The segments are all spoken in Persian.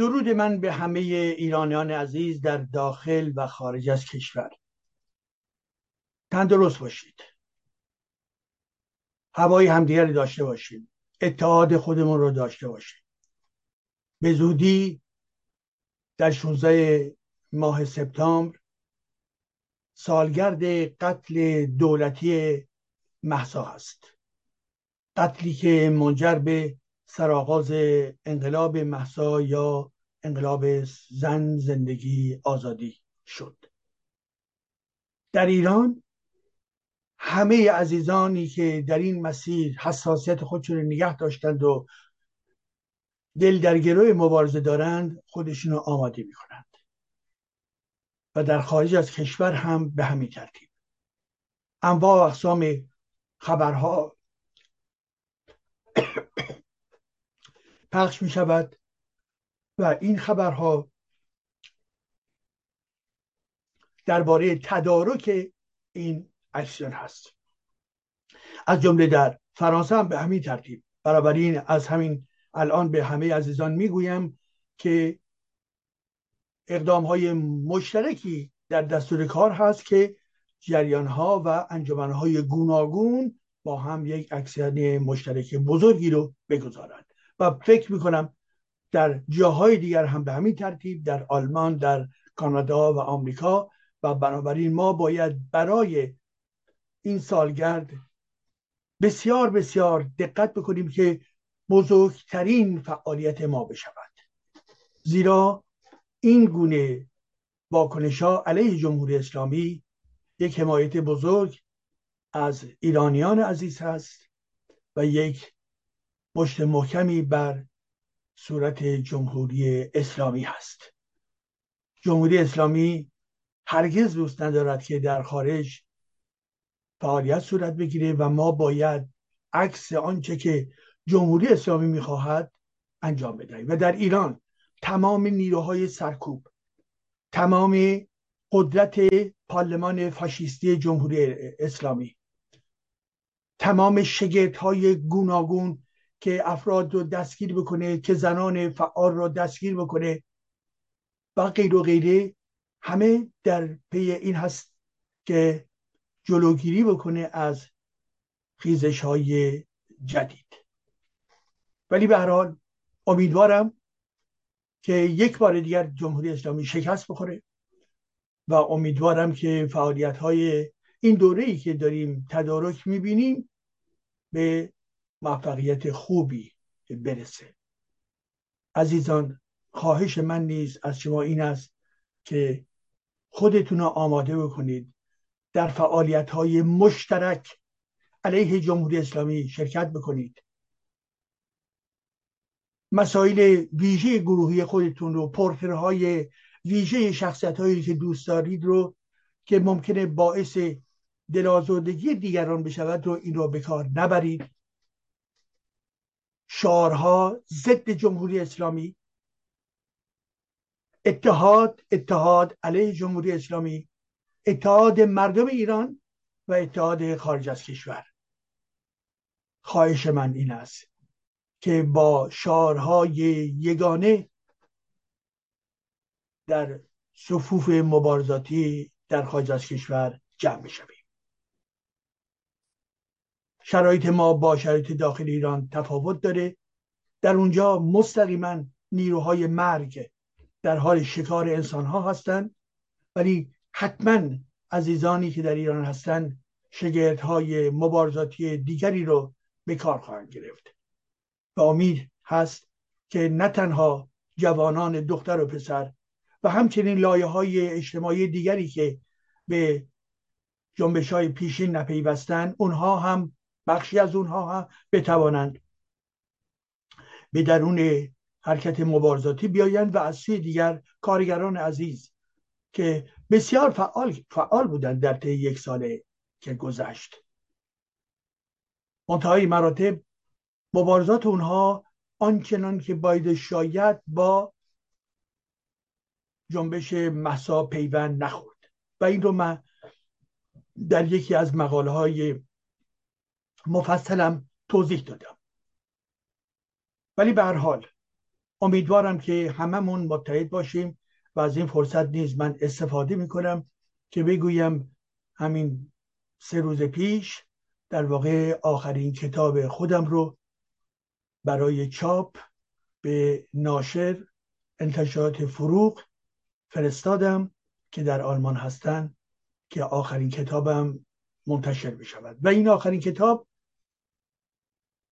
درود من به همه ایرانیان عزیز در داخل و خارج از کشور. تندرست باشید. هوای همدیگر داشته باشیم اتحاد خودمون رو داشته باشیم به زودی در 16 ماه سپتامبر سالگرد قتل دولتی محسا هست. قتلی که منجر به سرآغاز انقلاب محسا یا انقلاب زن زندگی آزادی شد. در ایران همه عزیزانی که در این مسیر حساسیت خودشون رو نگه داشتند و دل در گروه مبارزه دارند خودشون رو آماده می کنند و در خارج از کشور هم به همین ترتیب. انواع و اقسام خبرها پخش می شود و این خبرها درباره تدارک این اکسیون هست. از جمله در فرانسه هم به همین ترتیب. بنابراین از همین الان به همه عزیزان می‌گویم که اقدام های مشترکی در دستور کار هست که جریان ها و انجمن های گوناگون با هم یک اکسیون مشترک بزرگی رو بگذارند. و فکر می‌کنم در جاهای دیگر هم به همین ترتیب در آلمان در کانادا و آمریکا و بنابراین ما باید برای این سالگرد بسیار بسیار دقت بکنیم که بزرگترین فعالیت ما بشود. زیرا این گونه واکنش ها علیه جمهوری اسلامی یک حمایت بزرگ از ایرانیان عزیز هست و یک مشت محکمی بر صورت جمهوری اسلامی هست. جمهوری اسلامی هرگز دوست ندارد که در خارج فعالیت صورت بگیره و ما باید عکس آنچه که جمهوری اسلامی می‌خواهد انجام بدهیم. و در ایران تمام نیروهای سرکوب تمام قدرت پارلمان فاشیستی جمهوری اسلامی تمام شگرت های گوناگون که افراد رو دستگیر بکنه که زنان فعال رو دستگیر بکنه و غیر و غیره. همه در پی این هست که جلوگیری بکنه از خیزش های جدید. ولی به هر حال امیدوارم که یک بار دیگر جمهوری اسلامی شکست بخوره و امیدوارم که فعالیت های این دوره ای که داریم تدارک می‌بینیم به موفقیت خوبی برسه. عزیزان خواهش من نیز از شما این است که خودتون رو آماده بکنید در فعالیت های مشترک علیه جمهوری اسلامی شرکت بکنید. مسائل ویژه گروهی خودتون رو پورترهای ویژه شخصیت هایی که دوست دارید رو که ممکنه باعث دلازردگی دیگران بشود رو این رو به کار نبرید. شعارها ضد جمهوری اسلامی. اتحاد اتحاد علیه جمهوری اسلامی اتحاد مردم ایران و اتحاد خارج از کشور. خواهش من این است که با شعارهای یگانه در صفوف مبارزاتی در خارج از کشور جمع شویم شرایط ما با شرایط داخل ایران تفاوت داره. در اونجا مستقیما نیروهای مرگ در حال شکار انسان ها هستند. ولی حتما عزیزانی که در ایران هستند های مبارزاتی دیگری رو به کار خواهند گرفت. و امید هست که نه تنها جوانان دختر و پسر و همچنین لایه های اجتماعی دیگری که به جنبش های پیشین نپیوستن اونها هم بخشی از اونها هم بتوانند به درون حرکت مبارزاتی بیایند و از سوی دیگر کارگران عزیز که بسیار فعال, فعال بودند در طی یک ساله که گذشت. منتهای مراتب مبارزات اونها آنچنان که باید شاید با جنبش مسا پیوند نخورد. و این رو من در یکی از مقاله های مفصلم توضیح دادم. ولی به هر حال امیدوارم که هممون متحد باشیم و از این فرصت نیز من استفاده می‌کنم که بگویم همین سه روز پیش در واقع آخرین کتاب خودم رو برای چاپ به ناشر انتشارات فروغ فرستادم که در آلمان هستند که آخرین کتابم منتشر می شود و این آخرین کتاب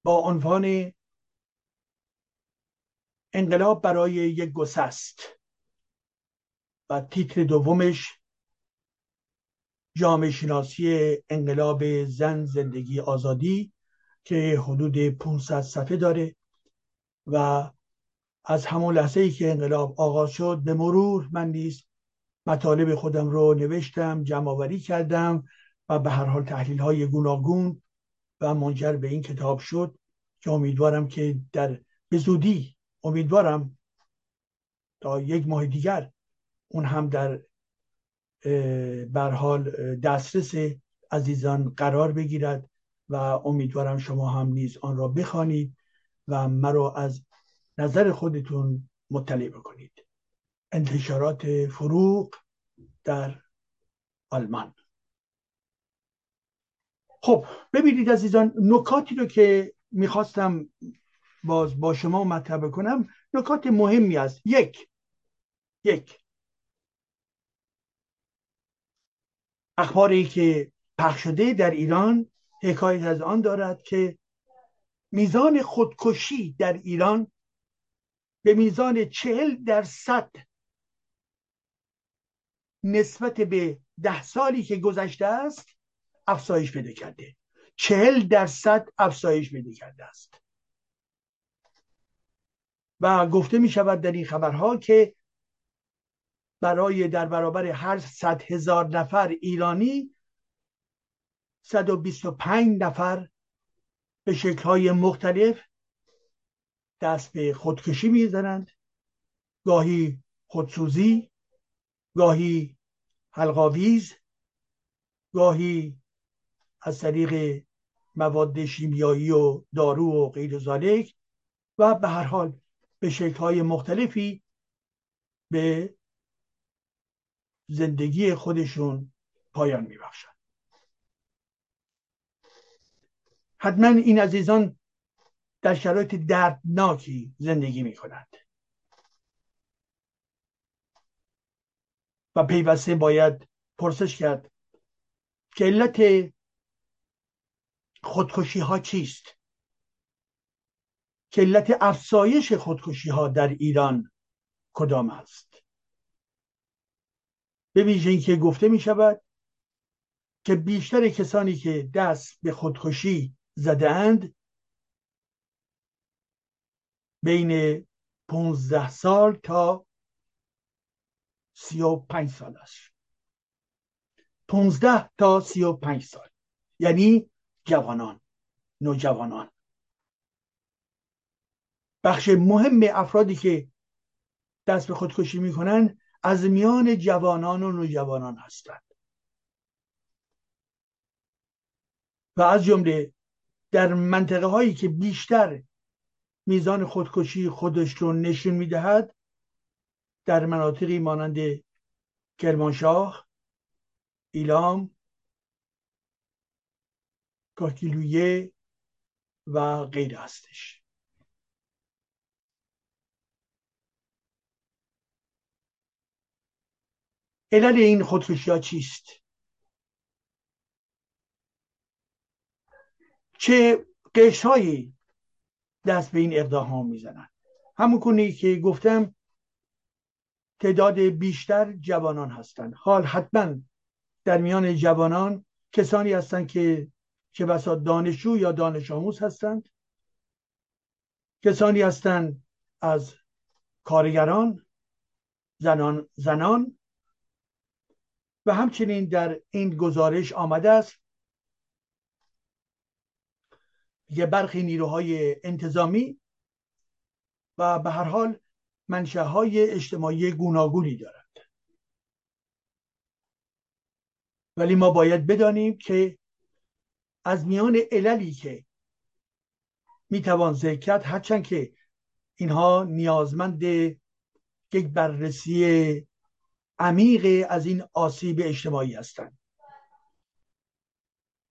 با عنوان انقلاب برای یک گسست و تیتر دومش جامعه شناسی انقلاب زن زندگی آزادی که حدود 500 صفحه داره و از همون لحظه ای که انقلاب آغاز شد به مرور من نیز مطالب خودم رو نوشتم جمع آوری کردم و به هر حال تحلیل های گوناگون و منجر به این کتاب شد که امیدوارم که در به زودی امیدوارم تا یک ماه دیگر اون هم در برحال دسترس عزیزان قرار بگیرد و امیدوارم شما هم نیز آن را بخوانید و مرا از نظر خودتون مطلع بکنید. انتشارات فروغ در آلمان. خب ببینید عزیزان نکاتی رو که می‌خواستم باز با شما مطرح کنم نکات مهمی است. یک یک. اخباری که پخش شده در ایران حکایت از آن دارد که میزان خودکشی در ایران به میزان چهل درصد نسبت به ده سالی که گذشته است افزایش پیدا کرده. چهل درصد افزایش پیدا کرده است. و گفته می شود در این خبرها که برای در برابر هر صد هزار نفر ایرانی 125 نفر به شکلهای مختلف دست به خودکشی می‌زنند. گاهی خودسوزی گاهی حلقاویز گاهی از طریق مواد شیمیایی و دارو و غیر ذالک و به هر حال به شکلهای مختلفی به زندگی خودشون پایان میبخشند حتما این عزیزان در شرایط دردناکی زندگی می کنند و پیوسته باید پرسش کرد که علت خودکشی ها چیست؟ علت افزایش خودکشی ها در ایران کدام است؟ به ویژه اینکه گفته می شود که بیشتر کسانی که دست به خودکشی زدهاند بین 15 سال تا 35 سال است. 15 تا 35 سال. یعنی جوانان نوجوانان. بخش مهم افرادی که دست به خودکشی می‌کنن از میان جوانان و نوجوانان هستند. و از جمله در منطقه هایی که بیشتر میزان خودکشی خودش رو نشون می‌دهد در مناطقی مانند کرمانشاه ایلام کاکیلویه و غیر هستش. علل این خودکشی ها چیست؟ چه قشهایی دست به این اقدام ها می‌زنن همون که گفتم تعداد بیشتر جوانان هستند. حال حتما در میان جوانان کسانی هستند که چه بسا دانشجو یا دانش آموز هستند. کسانی هستند از کارگران زنان زنان. و همچنین در این گزارش آمده است که برخی نیروهای انتظامی و به هر حال منشأهای اجتماعی گوناگونی دارند. ولی ما باید بدانیم که از میان عللی که می‌توان ذکر کرد هرچند که اینها نیازمند یک بررسی عمیق از این آسیب اجتماعی هستند.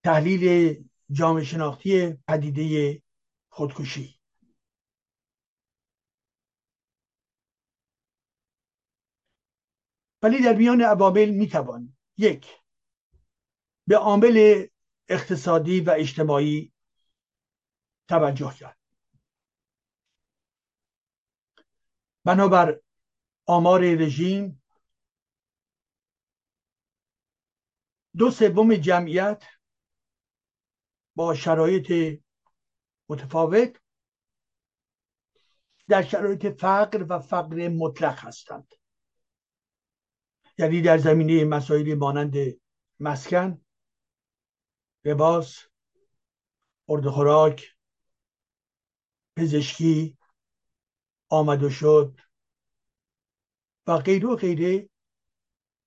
تحلیل جامعه شناختی پدیده خودکشی. ولی در میان عوامل می‌توان یک به عامل اقتصادی و اجتماعی توجه کرد. بنابر آمار رژیم دو سوم جمعیت با شرایط متفاوت در شرایط فقر و فقر مطلق هستند. یعنی در زمینه مسائلی مانند مسکن لباس ارد خوراک پزشکی آمد و شد و غیره و غیره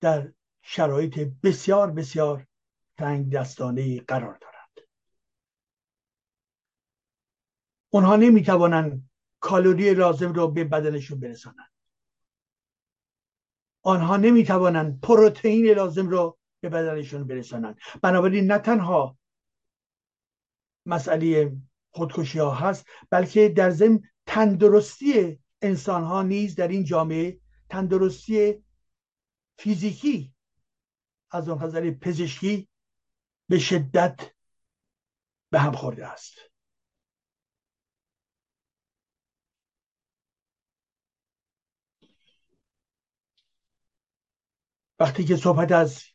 در شرایط بسیار بسیار تنگ دستانه قرار دارند. اونها نمی‌توانند کالری لازم را به بدنشون برسانند. آنها نمی‌توانند پروتئین لازم را به بدنشون برسانند بنابراین نه تنها مسئله خودکشی ها هست بلکه در ضمن تندرستی انسان ها نیز در این جامعه تندرستی فیزیکی از اون نظر پزشکی به شدت به هم خورده است. وقتی که صحبت از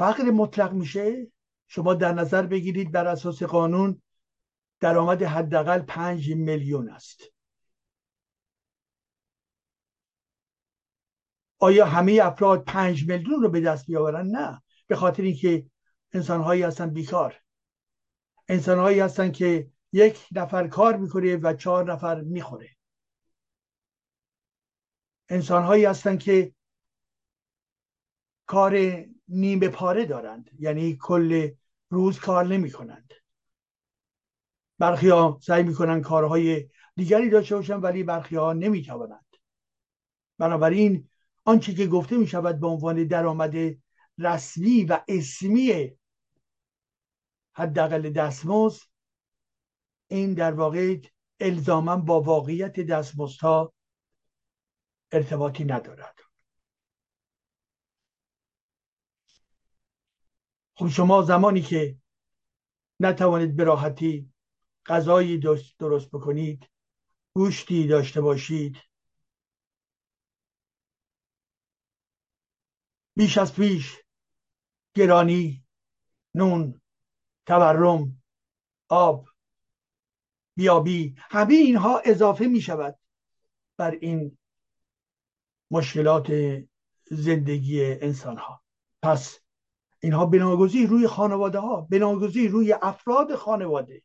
فقر مطلق میشه؟ شما در نظر بگیرید بر اساس قانون درآمد حداقل پنج میلیون است. آیا همه افراد پنج میلیون رو به دست بیاورن؟ نه. به خاطر اینکه انسانهایی هستن بیکار. انسانهایی هستن که یک نفر کار می‌کنه و چهار نفر می‌خوره. انسانهایی هستن که کار نیمه پاره دارند. یعنی کل روز کار نمی کنند برخی ها سعی می‌کنن کارهای دیگری داشته باشن ولی برخی ها نمی توانند بنابراین آنچه که گفته می شود به عنوان درآمد رسمی و اسمی حداقل دستمزد این در واقع الزاما با واقعیت دستمزدها ارتباطی ندارد. خب شما زمانی که نتوانید به راحتی غذایی درست بکنید گوشتی داشته باشید بیش از پیش گرانی نون تورم آب بیابی همه اینها اضافه می شود بر این مشکلات زندگی انسان ها پس اینها بناگزیر روی خانواده ها بناگزیر روی افراد خانواده.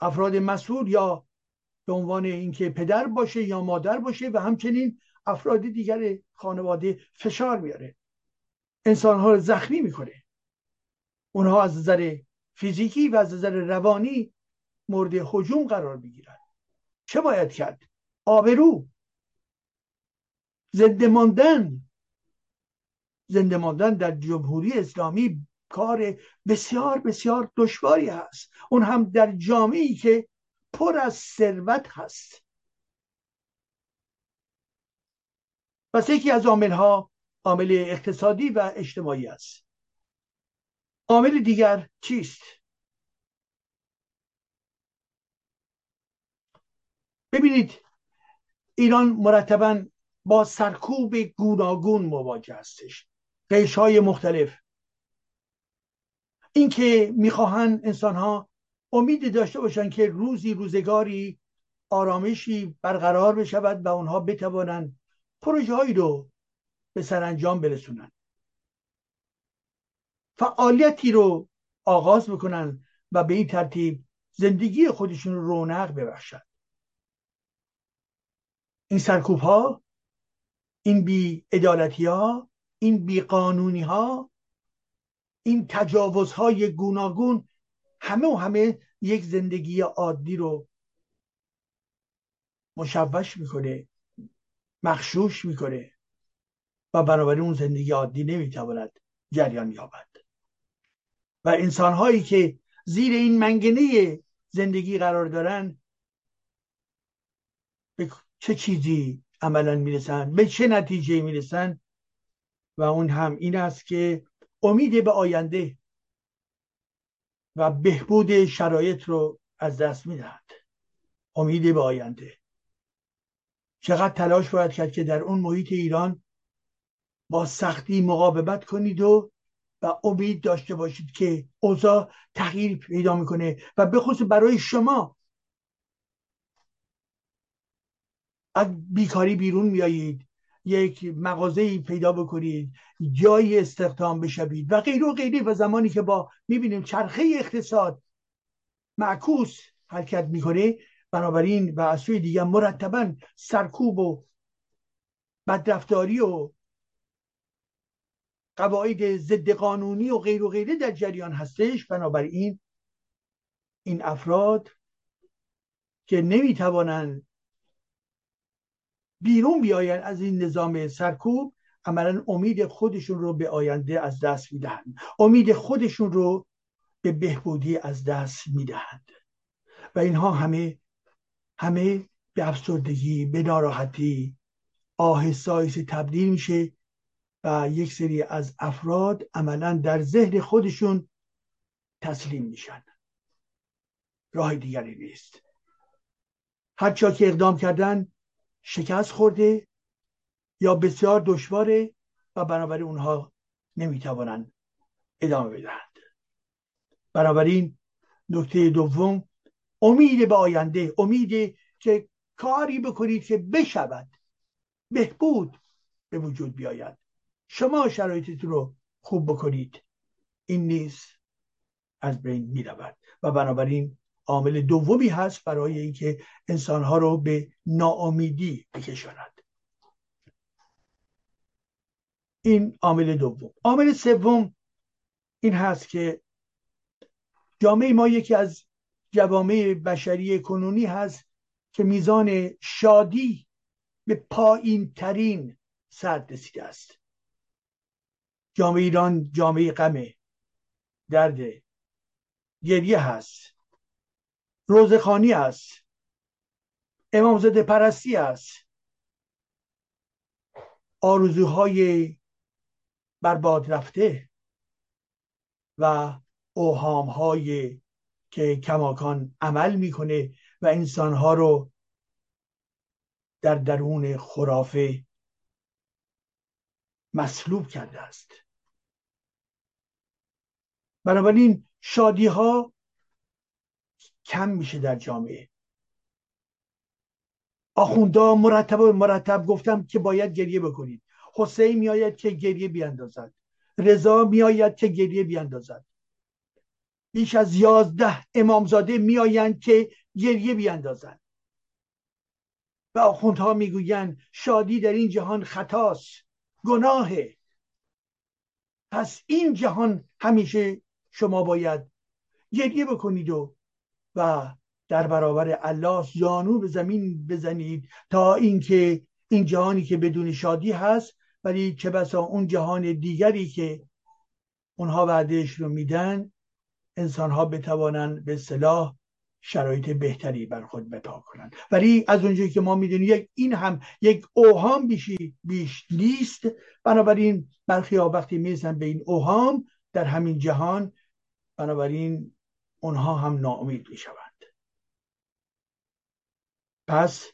افراد مسئول یا به عنوان اینکه پدر باشه یا مادر باشه و همچنین افراد دیگر خانواده فشار میاره انسان ها رو زخمی می‌کنه. اونها از نظر فیزیکی و از نظر روانی مورد حجوم قرار می‌گیرن. چه باید کرد؟ آبرو. زنده ماندن. زنده ماندن در جمهوری اسلامی کار بسیار بسیار دشواری هست. اون هم در جامعی که پر از ثروت هست. پس یکی از عامل ها عامل اقتصادی و اجتماعی است. عامل دیگر چیست؟ ببینید ایران مرتبا با سرکوب گوناگون مواجه هستش. قیش های مختلف. اینکه می‌خواهند انسان ها امید داشته باشند که روزی روزگاری آرامشی برقرار بشود و اونها بتوانند پروژه رو به سرانجام برسونن. فعالیتی رو آغاز بکنن و به این ترتیب زندگی خودشون رو رونق ببخشن. این سرکوب ها این بی ادالتی ها این بی قانونی ها این تجاوز های گوناگون همه و همه یک زندگی عادی رو مشوش می‌کنه مخشوش می‌کنه و بنابراین اون زندگی عادی نمی‌تواند جریان یابد. و انسان هایی که زیر این منگنه زندگی قرار دارن به چه چیزی عملا می‌رسن؟ به چه نتیجه می‌رسن؟ و اون هم این است که امید به آینده و بهبود شرایط رو از دست می‌دهند امید به آینده. چقدر تلاش باید کرد که در اون محیط ایران با سختی مقاومت کنید و و امید داشته باشید که اوضاع تغییر پیدا می‌کنه و به خصوص برای شما. از بیکاری بیرون میایید یک مغازه پیدا بکنید جایی استخدام بشوید و غیر و غیره و زمانی که با می‌بینیم چرخه اقتصاد معکوس حرکت می‌کنه بنابراین و از سوی دیگه مرتبا سرکوب و بدرفتاری و قواعد ضد قانونی و غیر و غیره در جریان هستش. بنابراین این افراد که نمی‌توانند بیرون بیاین از این نظام سرکوب عملا امید خودشون رو به آینده از دست می‌دهند. امید خودشون رو به بهبودی از دست می‌دهند. و اینها همه همه به افسردگی به ناراحتی آهسته تبدیل میشه و یک سری از افراد عملا در ذهن خودشون تسلیم میشن. راه دیگری نیست. هرچا که اقدام کردن شکست خورده یا بسیار دشواره و بنابراین اونها نمی‌توانند ادامه بدهند. بنابراین نکته دوم امید به آینده امید که کاری بکنید که بشود بهبود به وجود بیاید. شما شرایطتون رو خوب بکنید. این نیز از بین می رود و بنابراین عامل دومی هست برای اینکه انسانها رو به ناامیدی بکشاند. این عامل دوم. عامل سوم این هست که جامعه ما یکی از جوامع بشری کنونی هست که میزان شادی به پایین ترین سر رسیده است. جامعه ایران جامعه غمه درد گریه هست. روزخانی است. امامزاده پرستی است. آرزوهای برباد رفته و اوهامهای که کماکان عمل می‌کنه و انسانها رو در درون خرافه مسلوب کرده است. بنابراین شادی ها کم میشه در جامعه. آخوندا مرتب و مرتب گفتم که باید گریه بکنید. حسین میآید که گریه بیاندازد. رضا میآید که گریه بیاندازد. بیش از یازده امامزاده میآیند که گریه بیاندازند. و آخوندها می‌گویند شادی در این جهان خطاست گناهه. پس این جهان همیشه شما باید گریه بکنید و و در برابر الله زانو به زمین بزنید تا اینکه این جهانی که بدون شادی هست ولی چه بسا اون جهان دیگری که اونها وعدهش رو میدن انسان ها بتوانند به صلاح شرایط بهتری بر خود بپا کنند ولی از اونجایی که ما می‌دونیم این هم یک اوهام بیشی بیش نیست. بنابراین برخی ها وقتی می‌رسن به این اوهام در همین جهان بنابراین اونها هم ناامید می‌شوند. پس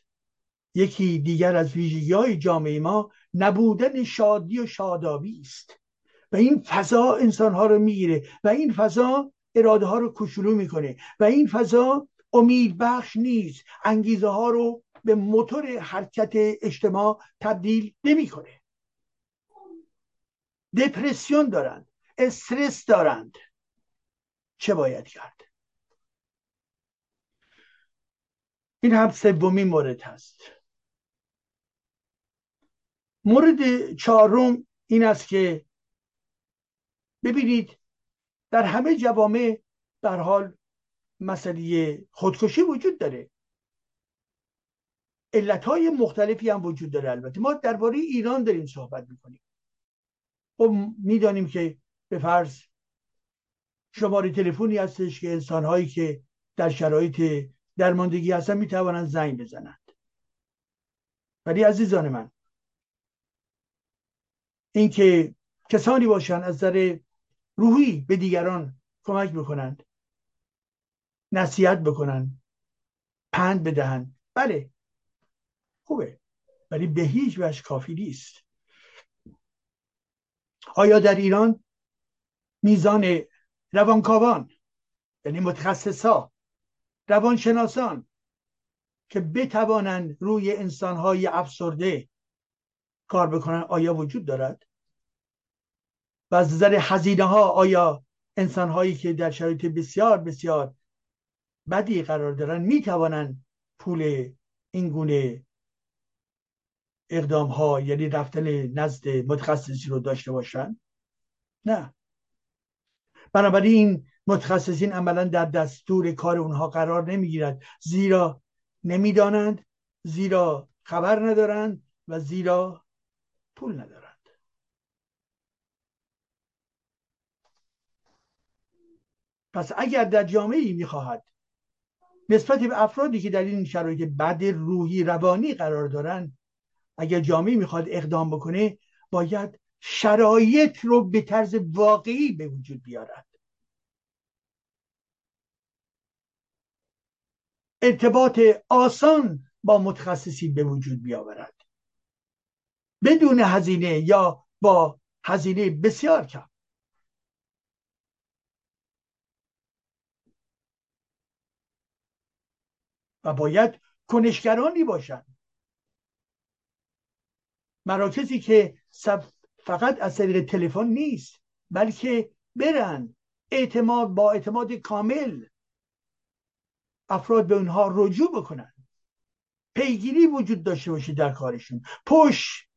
یکی دیگر از ویژگی های جامعه ما نبودن شادی و شادابی است و این فضا انسان ها رو می‌گیره و این فضا اراده ها رو کوچولو می‌کنه و این فضا امید بخش نیست انگیزه ها رو به موتور حرکت اجتماع تبدیل نمی‌کنه. دپرسیون دارند استرس دارند. باید کرد؟ این هم سومین مورد هست. مورد چهارم این است که ببینید در همه جوامع در حال مسئله خودکشی وجود داره. علت های مختلفی هم وجود داره البته. ما درباره ایران داریم صحبت می‌کنیم. خب می‌دانیم که به فرض شماره تلفنی هستش که انسان هایی که در شرایط درماندگی هستن می‌توانند زنگ بزنند. ولی عزیزان من اینکه کسانی باشند از نظر روحی به دیگران کمک بکنند نصیحت بکنند پند بدهند بله خوبه ولی به هیچ وجه کافی نیست. آیا در ایران میزان روانکاوان یعنی متخصصا روانشناسان که بتوانند روی انسانهای افسرده کار بکنن آیا وجود دارد؟ و از نظر هزینه ها آیا انسان هایی که در شرایط بسیار بسیار بدی قرار دارن می توانند پول این گونه اقدام ها یعنی رفتن نزد متخصصی رو داشته باشند نه. بنابراین متخصصین عملا در دستور کار اونها قرار نمی‌گیرد زیرا نمی‌دانند زیرا خبر ندارند و زیرا پول ندارند. پس اگر در جامعه ای می‌خواهد نسبت به افرادی که در این شرایط بد روحی روانی قرار دارند اگر جامعه می‌خواد اقدام بکنه باید شرایط رو به طرز واقعی به وجود بیارد. ارتباط آسان با متخصصی به وجود بیاورد. بدون هزینه یا با هزینه بسیار کم. و باید کنشگرانی باشند مراکزی که فقط از طریق تلفن نیست بلکه برن اعتماد با اعتماد کامل افراد به اونها رجوع بکنن. پیگیری وجود داشته باشه در کارشون. پش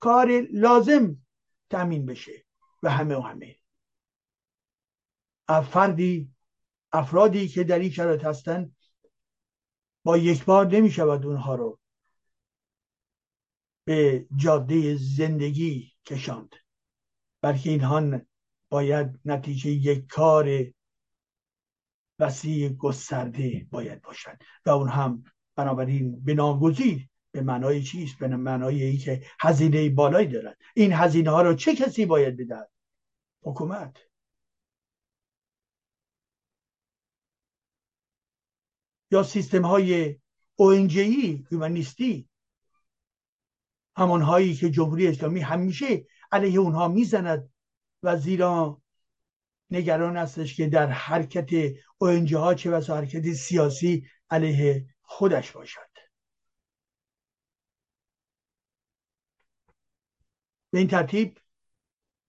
کار لازم تامین بشه و همه و همه. فردی افرادی که در این شرایط هستن با یک بار نمی شود اونها رو به جاده زندگی کشاند. بلکه اینها باید نتیجه یک کار وسیع گسترده باید باشد و اون هم بنابراین بناگزیر به معنای چیست؟ به معنای ای که هزینه بالایی دارد. این هزینه ها رو چه کسی باید بدهد؟ حکومت. یا سیستم های ONGی هیومانیستی همون هایی که جمهوری اسلامی همیشه علیه اونها می‌زند و زیرا نگران هستش که در حرکت اونجه ها چه بسا حرکت سیاسی علیه خودش باشد. به این ترتیب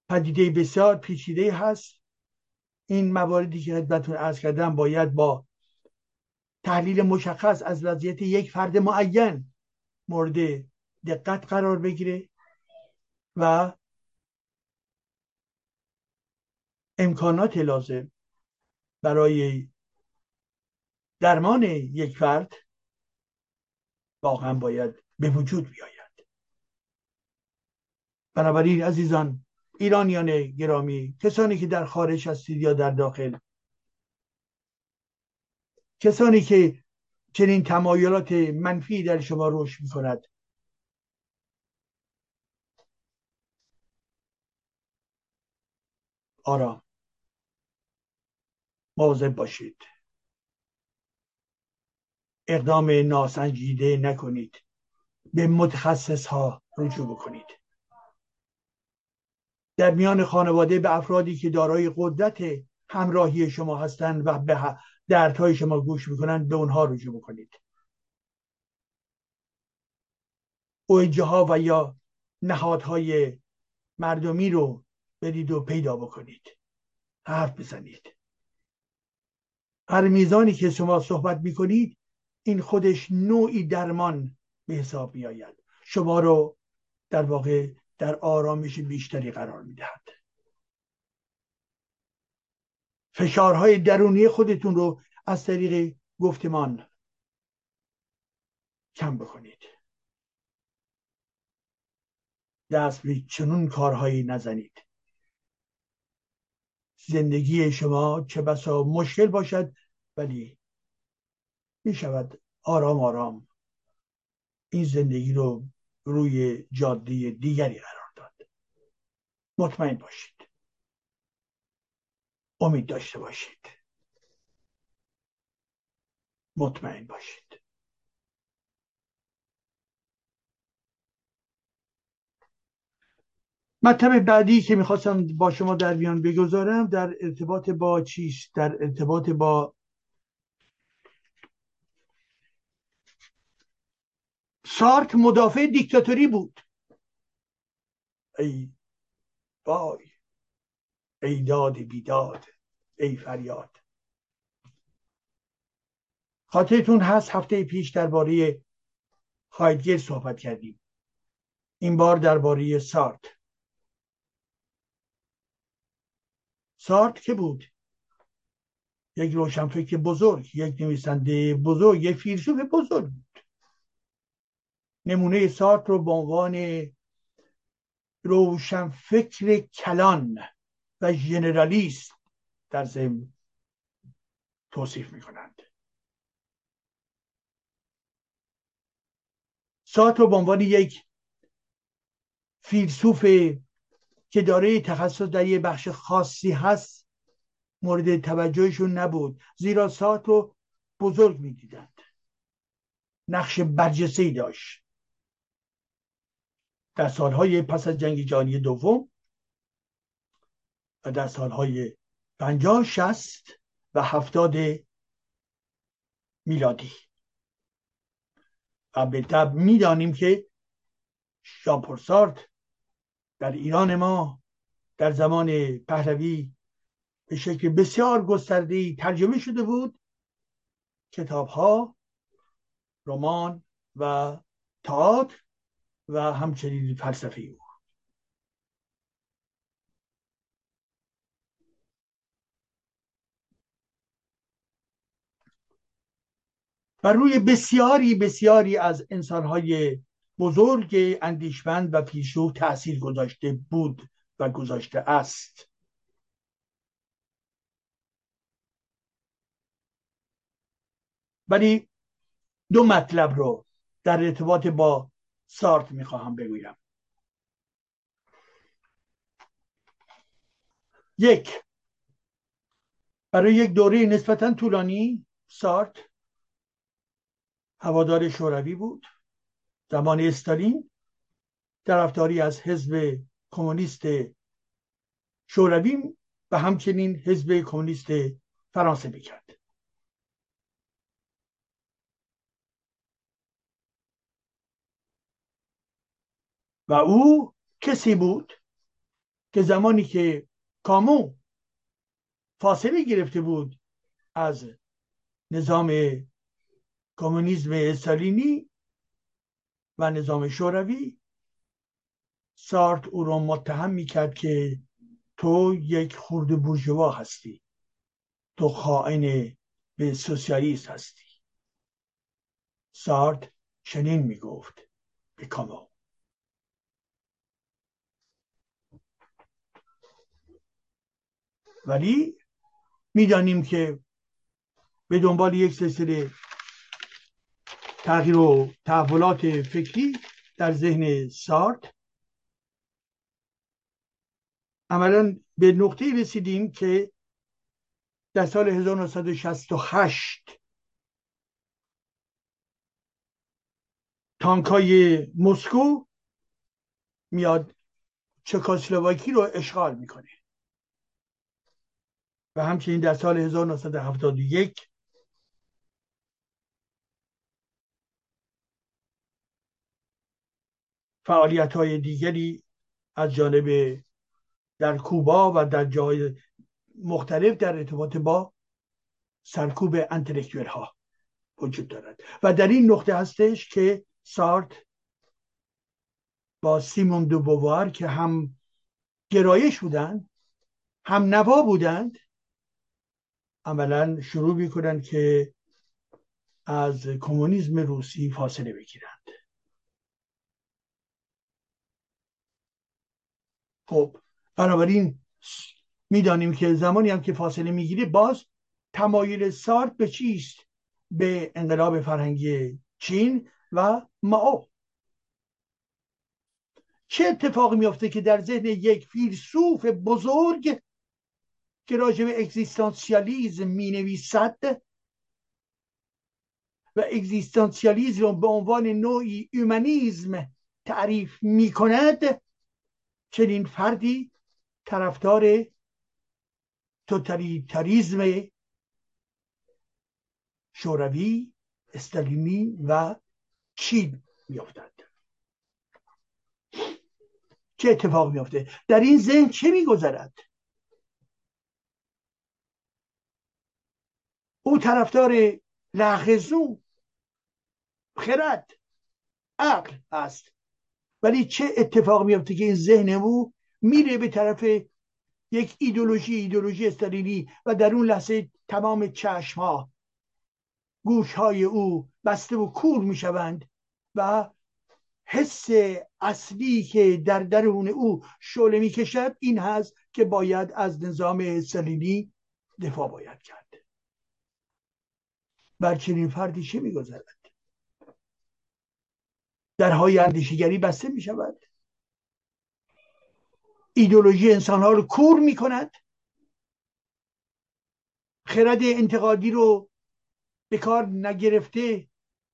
پدیده بسیار پیچیده هست. این مواردی که خدمتتون ارز کردم باید با تحلیل مشخص از وضعیت یک فرد معین مورد دقت قرار بگیره و امکانات لازم برای درمان یک فرد واقعا باید به وجود بیاید. بنابراین عزیزان ایرانیان گرامی کسانی که در خارج هستید یا در داخل کسانی که چنین تمایلات منفی در شما رشد می کند آرام مواظب باشید. اقدام ناسنجیده نکنید. به متخصص ها رجوع بکنید. در میان خانواده به افرادی که دارای قدرت همراهی شما هستند و به دردهای شما گوش می‌کنند به اونها رجوع بکنید. اوجه ها و یا نهادهای مردمی رو برید و پیدا بکنید. حرف بزنید. هر میزانی که شما صحبت می‌کنید این خودش نوعی درمان به حساب می آید شما رو در واقع در آرامش بیشتری قرار می‌دهد. فشارهای درونی خودتون رو از طریق گفتمان کم بکنید. دست به چنون کارهایی نزنید. زندگی شما چه بسا مشکل باشد ولی می شود آرام آرام این زندگی رو روی جاده دیگری قرار داد. مطمئن باشید. امید داشته باشید. مطمئن باشید. مطلب بعدی که می‌خواستم با شما در میان بگذارم در ارتباط با چیست در ارتباط با سارت مدافع دیکتاتوری بود. ای وای ای داد بیداد ای فریاد. خاطرتون هست هفته پیش درباره هایدگر صحبت کردیم. این بار درباره سارت. سارت که بود؟ یک روشنفکر بزرگ یک نویسنده بزرگ یک فیلسوف بزرگ بود. نمونه سارت رو به عنوان روشنفکر کلان و ژنرالیست در ضمن توصیف می کنند سارت رو به عنوان یک فیلسوف که دارای تخصص در یه بخش خاصی هست مورد توجهشون نبود. زیرا سارت رو بزرگ می‌دیدند. نقش برجسته داشت. در سالهای پس از جنگ جهانی دوم و در سالهای پنجاه شست و هفتاد میلادی. و به طب می‌دانیم که ژان سارت در ایران ما در زمان پهلوی به شکل بسیار گسترده ترجمه شده بود کتاب ها رمان و تئاتر و همچنین فلسفه او و روی بسیاری بسیاری از انسانهای بزرگ اندیشمند و پیشرو تاثیر گذاشته بود و گذاشته است. ولی دو مطلب رو در ارتباط با سارت می‌خواهم بگویم. یک برای یک دوره نسبتا طولانی سارت هوادار شوروی بود. زمان استالین طرفداری از حزب کمونیست شوروی و همچنین حزب کمونیست فرانسه می‌کرد. و او کسی بود که زمانی که کامو فاصله گرفته بود از نظام کمونیسم استالینی و نظام شوروی سارت او را متهم می‌کرد که تو یک خورده بورژوا هستی. تو خائن به سوسیالیست هستی. سارت چنین می‌گفت به کامو ولی می‌دانیم که به دنبال یک سلسله تغییر و تحولات فکری در ذهن سارت. عملا به نقطه رسیدیم که در سال 1968 تانکای مسکو میاد چکاسلواکی رو اشغال می‌کنه. و همچنین در سال 1971 فعالیت های دیگری از جانب در کوبا و در جای مختلف در ارتباط با سرکوب انتلکتویل ها وجود دارد. و در این نقطه هستش که سارت با سیمون دو بوار که هم گرایش بودند هم نوا بودند عملا شروع می‌کنند که از کمونیسم روسی فاصله بگیرند. خب بنابراین می‌دانیم که زمانی هم که فاصله می‌گیره باز تمایل سارت به چیست؟ به انقلاب فرهنگی چین و ماو. چه اتفاقی میافته که در ذهن یک فیلسوف بزرگ که راجع به اگزیستانسیالیزم می نویسد و اگزیستانسیالیزم به عنوان نوعی اومانیزم تعریف می کند چنین فردی طرفدار توتالیتاریزم شوروی استالینی و چین میافتد. چه اتفاق میافته؟ در این ذهن چه میگذرد؟ او طرفدار لغزو خرد عقل است ولی چه اتفاق میافته که این ذهن او میره به طرف یک ایدولوژی ایدولوژی استالینی و در اون لحظه تمام چشم ها گوش های او بسته و کور می‌شوند و حس اصلی که در درون او شعله می‌کشد این هست که باید از نظام استالینی دفاع باید کرد. بر چنین فردی چه میگذرد؟ درهای اندیشگری بسته می شود ایدولوژی انسانها رو کور می کند خرد انتقادی رو به کار نگرفته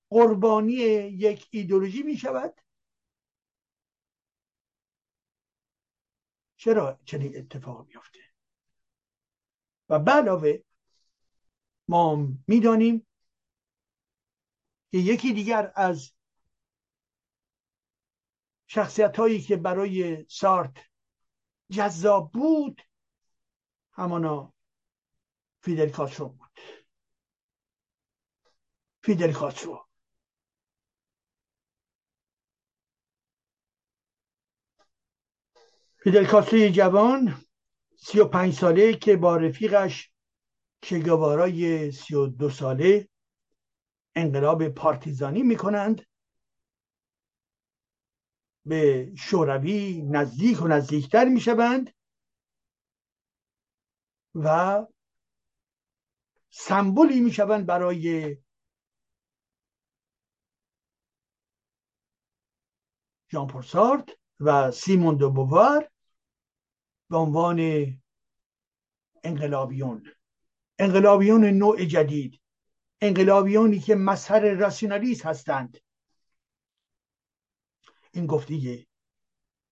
قربانی یک ایدولوژی می شود چرا چنین اتفاق میافته؟ و علاوه ما می‌دانیم که یکی دیگر از شخصیت هایی که برای سارت جذاب بود همانا فیدل کاسترو بود. فیدل کاسترو فیدل کاسترو جوان سی و پنج ساله که با رفیقش چگوارای سی و دو ساله انقلاب پارتیزانی می‌کنند. به شوروی نزدیک و نزدیکتر می‌شوند و سمبولی می‌شوند برای ژان پورسارت و سیمون دو بووار به عنوان انقلابیون. انقلابیون نوع جدید. انقلابیونی که مظهر راسیونالیست هستند. این گفته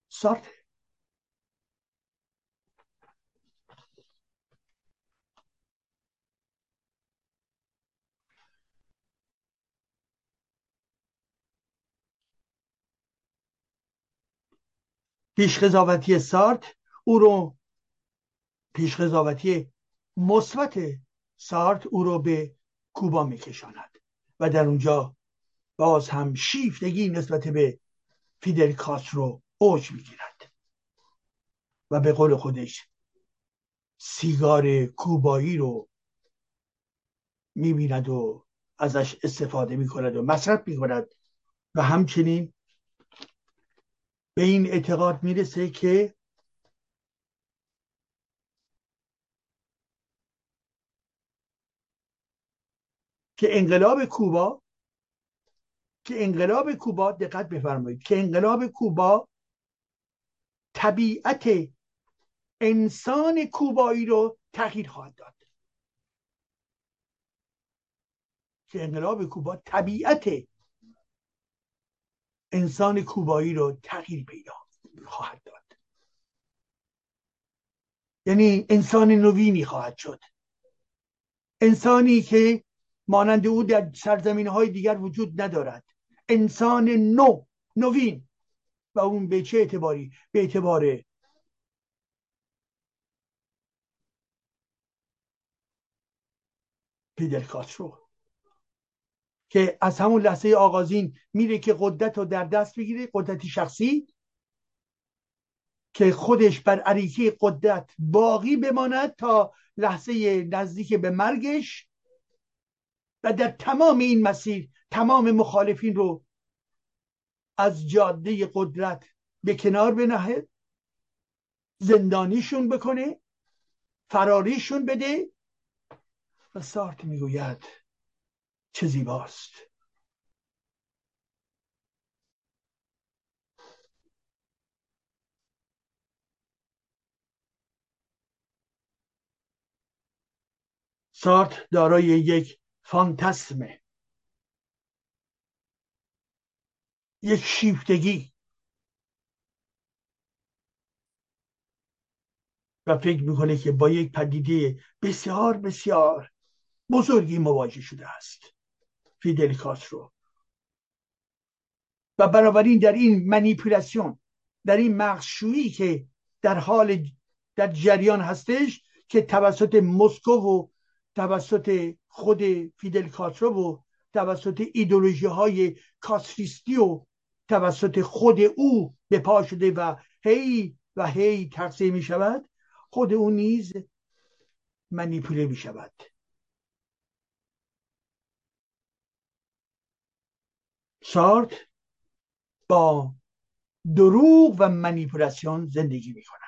سارت. پیش قضاوتی سارت. او رو پیش قضاوتی مثبت سارت او رو به کوبا میکشاند. و در اونجا باز هم شیفتگی نسبت به فیدل کاسترو اوج می‌گیرد. و به قول خودش سیگار کوبایی رو می‌بیند و ازش استفاده می‌کند و مصرف می‌کند. و همچنین به این اعتقاد می‌رسه که که انقلاب کوبا که انقلاب کوبا دقت بفرمایید که انقلاب کوبا طبیعت انسان کوبایی رو تغییر خواهد داد. که انقلاب کوبا طبیعت انسان کوبایی رو تغییر پیدا خواهد داد. یعنی انسان نوینی خواهد شد. انسانی که مانند او در سرزمین های دیگر وجود ندارد. انسان نو نوین. و اون به چه اعتباری؟ به اعتبار پیدل کاترو. که از همون لحظه آغازین میره که قدرت رو در دست بگیره قدرتی شخصی که خودش بر عریکه قدرت باقی بماند تا لحظه نزدیک به مرگش و در تمام این مسیر تمام مخالفین رو از جاده قدرت به کنار بنهه زندانیشون بکنه فراریشون بده و سارت می‌گوید چه زیباست. سارت دارای یک فانتسمه. یک شیفتگی. و فکر می‌کنه که با یک پدیده بسیار بسیار بزرگی مواجه شده است. فیدل کاسترو. و بنابراین در این منیپولاسیون در این مغزشویی که در حال در جریان هستش که توسط مسکو و توسط خود فیدل کاسترو و توسط ایدولوژی های کاستریستی و توسط خود او به پا شده و هی و هی تقسیم می شود خود او نیز منیپوله می شود. سارت با دروغ و منیپولاسیون زندگی می کند.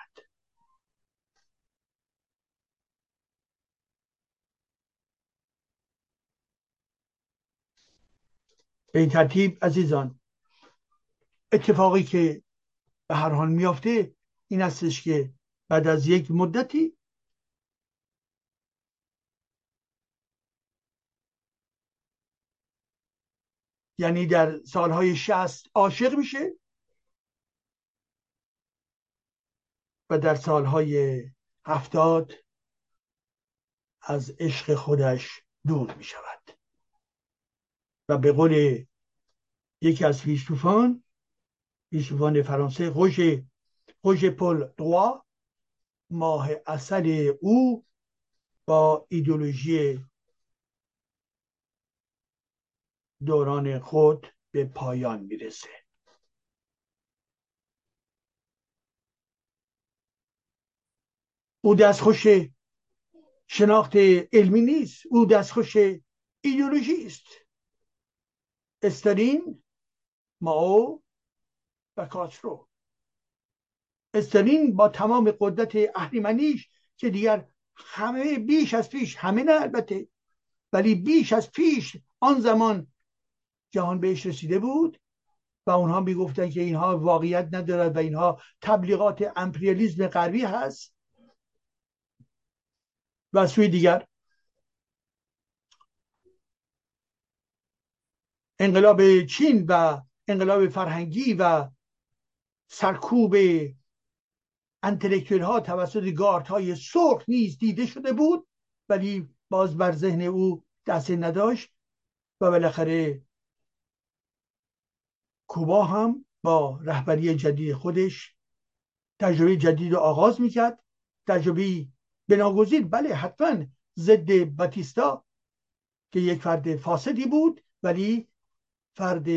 به این ترتیب عزیزان اتفاقی که به هر حال میافته این استش که بعد از یک مدتی یعنی در سالهای شست عاشق میشه و در سالهای هفتاد از عشق خودش دور می شود و به قول یکی از فیلسوفان فیلسوفان فرانسه خوش خوش پل دوا ماه اصل او با ایدولوژی دوران خود به پایان می‌رسه. او دستخوش شناخت علمی نیست او دستخوش ایدولوژی است. استالین ماو و کاترو استالین با تمام قدرت اهریمنیش که دیگر همه بیش از پیش همه نه البته ولی بیش از پیش آن زمان جهان بهش رسیده بود و اونها می‌گفتن که اینها واقعیت ندارد و اینها تبلیغات امپریالیزم غربی هست. و سوی دیگر انقلاب چین و انقلاب فرهنگی و سرکوب انتلکتویل ها توسط گارت های سرخ نیز دیده شده بود ولی باز بر ذهن او دست نداشت و بالاخره کوبا هم با رهبری جدید خودش تجربه جدید رو آغاز می‌کرد. تجربه بناگزیر بله حتما ضد باتیستا که یک فرد فاسدی بود ولی فرد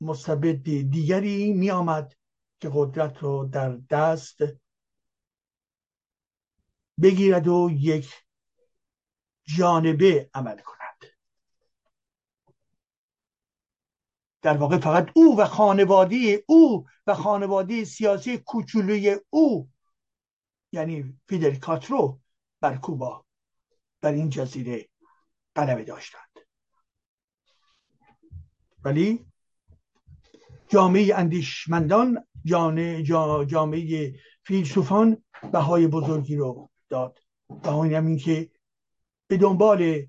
مستبد دیگری می آمد که قدرت رو در دست بگیرد و یک جانبه عمل کند. در واقع فقط او و خانواده او و خانواده سیاسی کوچولوی او یعنی فیدل کاترو بر کوبا در این جزیره غلبه داشتند. ولی جامعه اندیشمندان جامعه فیلسوفان بهای بزرگی رو داد. و هم این که به دنبال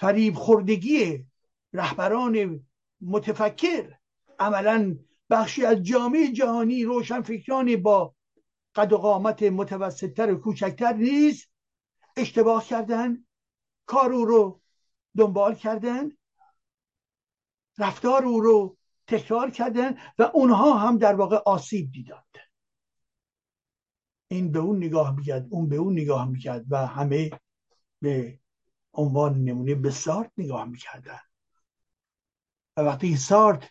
فریب خوردگی رهبران متفکر عملا بخشی از جامعه جهانی روشن فکران با قد و قامت متوسطتر و کوچکتر نیست اشتباه کردن کار او رو دنبال کردن. رفتار او رو تکرار کردن و اونها هم در واقع آسیب دیدند. این به اون نگاه می‌کرد اون به اون نگاه می‌کرد و همه به عنوان نمونه به سارت نگاه می‌کردن و وقتی سارت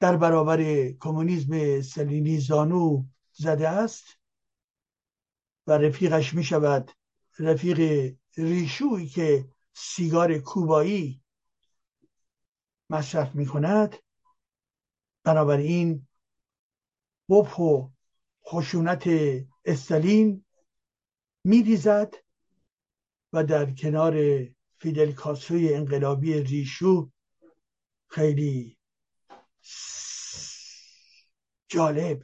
در برابر کمونیسم سلینی زانو زده است و رفیقش می شود رفیق ریشویی که سیگار کوبایی مصرف می کند بنابراین بپ و خشونت استالین میریزد و در کنار فیدل کاستروی انقلابی ریشو خیلی جالب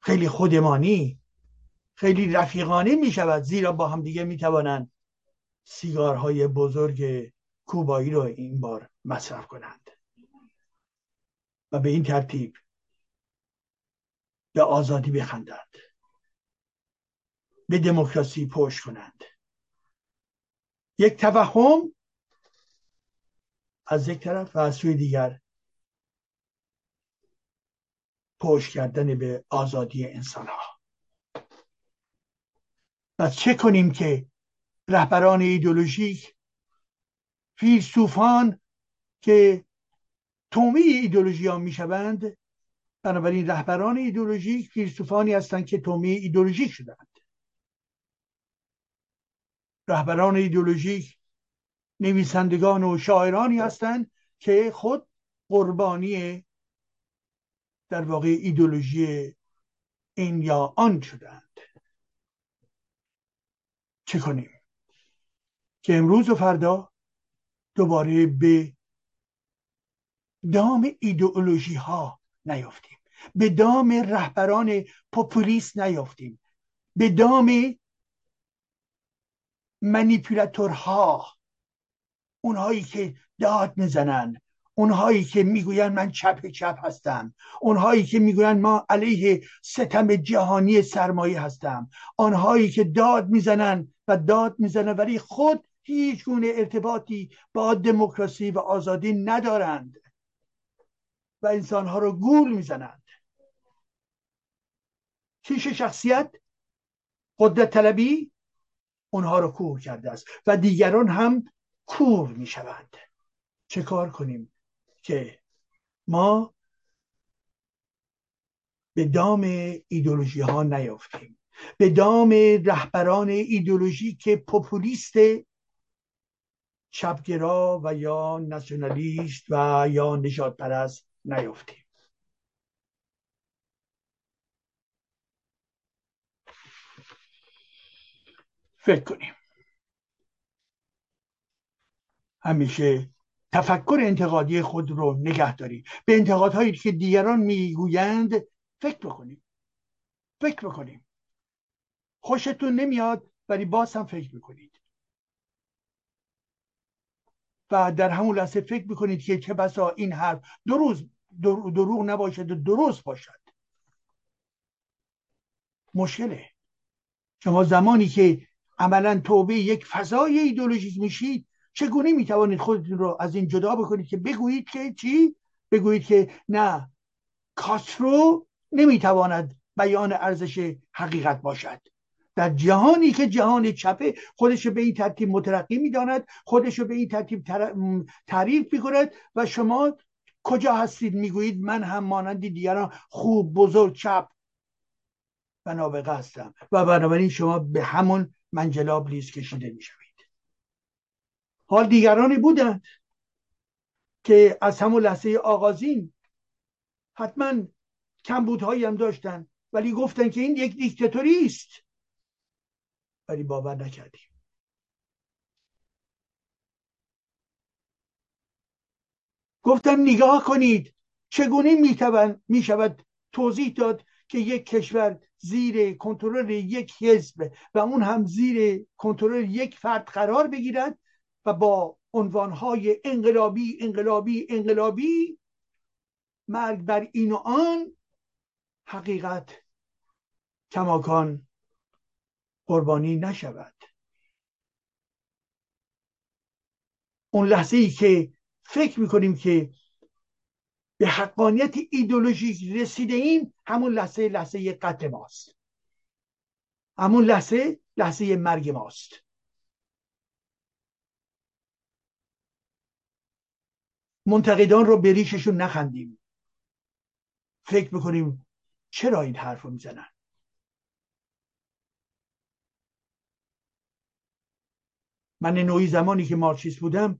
خیلی خودمانی خیلی رفیقانه می شود زیرا با هم دیگه می توانند سیگارهای بزرگ کوبایی رو این بار مصرف کنند. و به این ترتیب به آزادی بخندند. به دموکراسی پشت کنند. یک توهم از یک طرف و از سوی دیگر پشت کردن به آزادی انسان ها و چه کنیم که رهبران ایدولوژیک فیلسوفان که تومی ایدولوژی ها می شوند بنابراین رهبران ایدولوژیک فیلسوفانی هستند که تومی ایدولوژیک شدند رهبران ایدولوژیک نویسندگان و شاعرانی هستند که خود قربانی در واقع ایدولوژی این یا آن شدند چه کنیم؟ که امروز و فردا دوباره به دام ایدئولوژی ها نیافتیم. به دام رهبران پوپولیست نیافتیم. به دام منیپولاتورها اونهایی که داد می‌زنن اونهایی که می‌گوین من چپ چپ هستم اونهایی که می‌گوین ما علیه ستم جهانی سرمایه هستم آنهایی که داد می‌زنن و داد می‌زنن ولی خود هیچ گونه ارتباطی با دموکراسی و آزادی ندارند و انسانها رو گول می‌زنند. کیش شخصیت قدرت طلبی اونها رو کور کرده است و دیگران هم کور می‌شوند. چه کار کنیم که ما به دام ایدولوژی ها نیافتیم؟ به دام رهبران ایدولوژی که پوپولیست چپگرا و یا ناسیونالیست و یا نجات پرست نیفتیم. فکر کنیم. همیشه تفکر انتقادی خود رو نگه داریم به انتقادهایی که دیگران می‌گویند فکر بکنیم. فکر بکنیم. خوشتون نمیاد ولی باز هم فکر می‌کنید. و در همون لحظه فکر می‌کنید که چه بسا این حرف دو روز دروغ نباشد و درست باشد. مشکله. شما زمانی که عملا توبه یک فضای ایدولوژیک میشید چگونه می‌توانید خودتون رو از این جدا بکنید که بگویید که چی؟ بگویید که نه کاسترو نمی‌تواند بیان ارزش حقیقت باشد. در جهانی که جهان چپه خودش به این ترتیب مترقی می‌داند خودش به این ترتیب تعریف می‌کند و شما کجا هستید می‌گویید من هم مانندی دیگران خوب بزرگ چپ. و نابغه هستم. و بنابراین شما به همون منجلاب لیز کشیده می‌شوید. حال دیگرانی بودند که از همون لحظه آغازین حتما کمبودهایی هم داشتن ولی گفتن که این یک دیکتاتوری است. ولی باور نکردیم. گفتم نگاه کنید چگونه می شود توضیح داد که یک کشور زیر کنترل یک حزب و اون هم زیر کنترل یک فرد قرار بگیرد و با عنوانهای انقلابی انقلابی انقلابی مرگ بر این و آن حقیقت کماکان قربانی نشود. اون لحظه ای که فکر می‌کنیم که به حقانیت ایدولوژیک رسیده ایم همون لحظه لحظه قتل ماست. همون لحظه لحظه مرگ ماست. منتقدان رو به ریششون نخندیم. فکر بکنیم چرا این حرف رو می‌زنن؟ من نوعی زمانی که مارکسیست بودم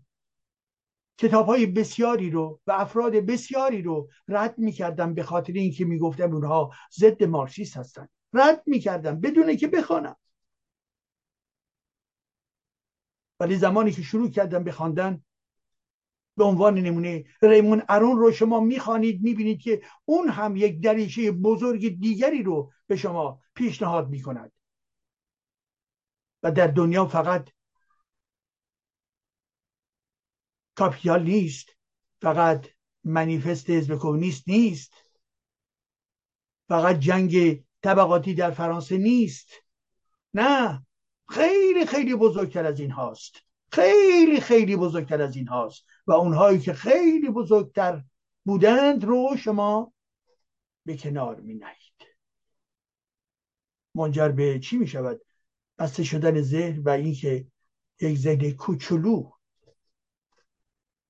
کتاب های بسیاری رو و افراد بسیاری رو رد می‌کردم به خاطر اینکه می‌گفتم اونها ضد مارکسیست هستن. رد می‌کردم بدون که بخوانم. ولی زمانی که شروع کردم به خواندن به عنوان نمونه ریمون ارون رو شما می‌خوانید می‌بینید که اون هم یک دریچه بزرگ دیگری رو به شما پیشنهاد می‌کند. و در دنیا فقط کاپیتال نیست. فقط منیفست حزب کمونیست نیست. فقط جنگ طبقاتی در فرانسه نیست. نه خیلی خیلی بزرگتر از این هاست. خیلی خیلی بزرگتر از این هاست. و اونهایی که خیلی بزرگتر بودند رو شما به کنار می نهید. منجر به چی می شود؟ بسته شدن ذهن و اینکه یک ذهن کوچولو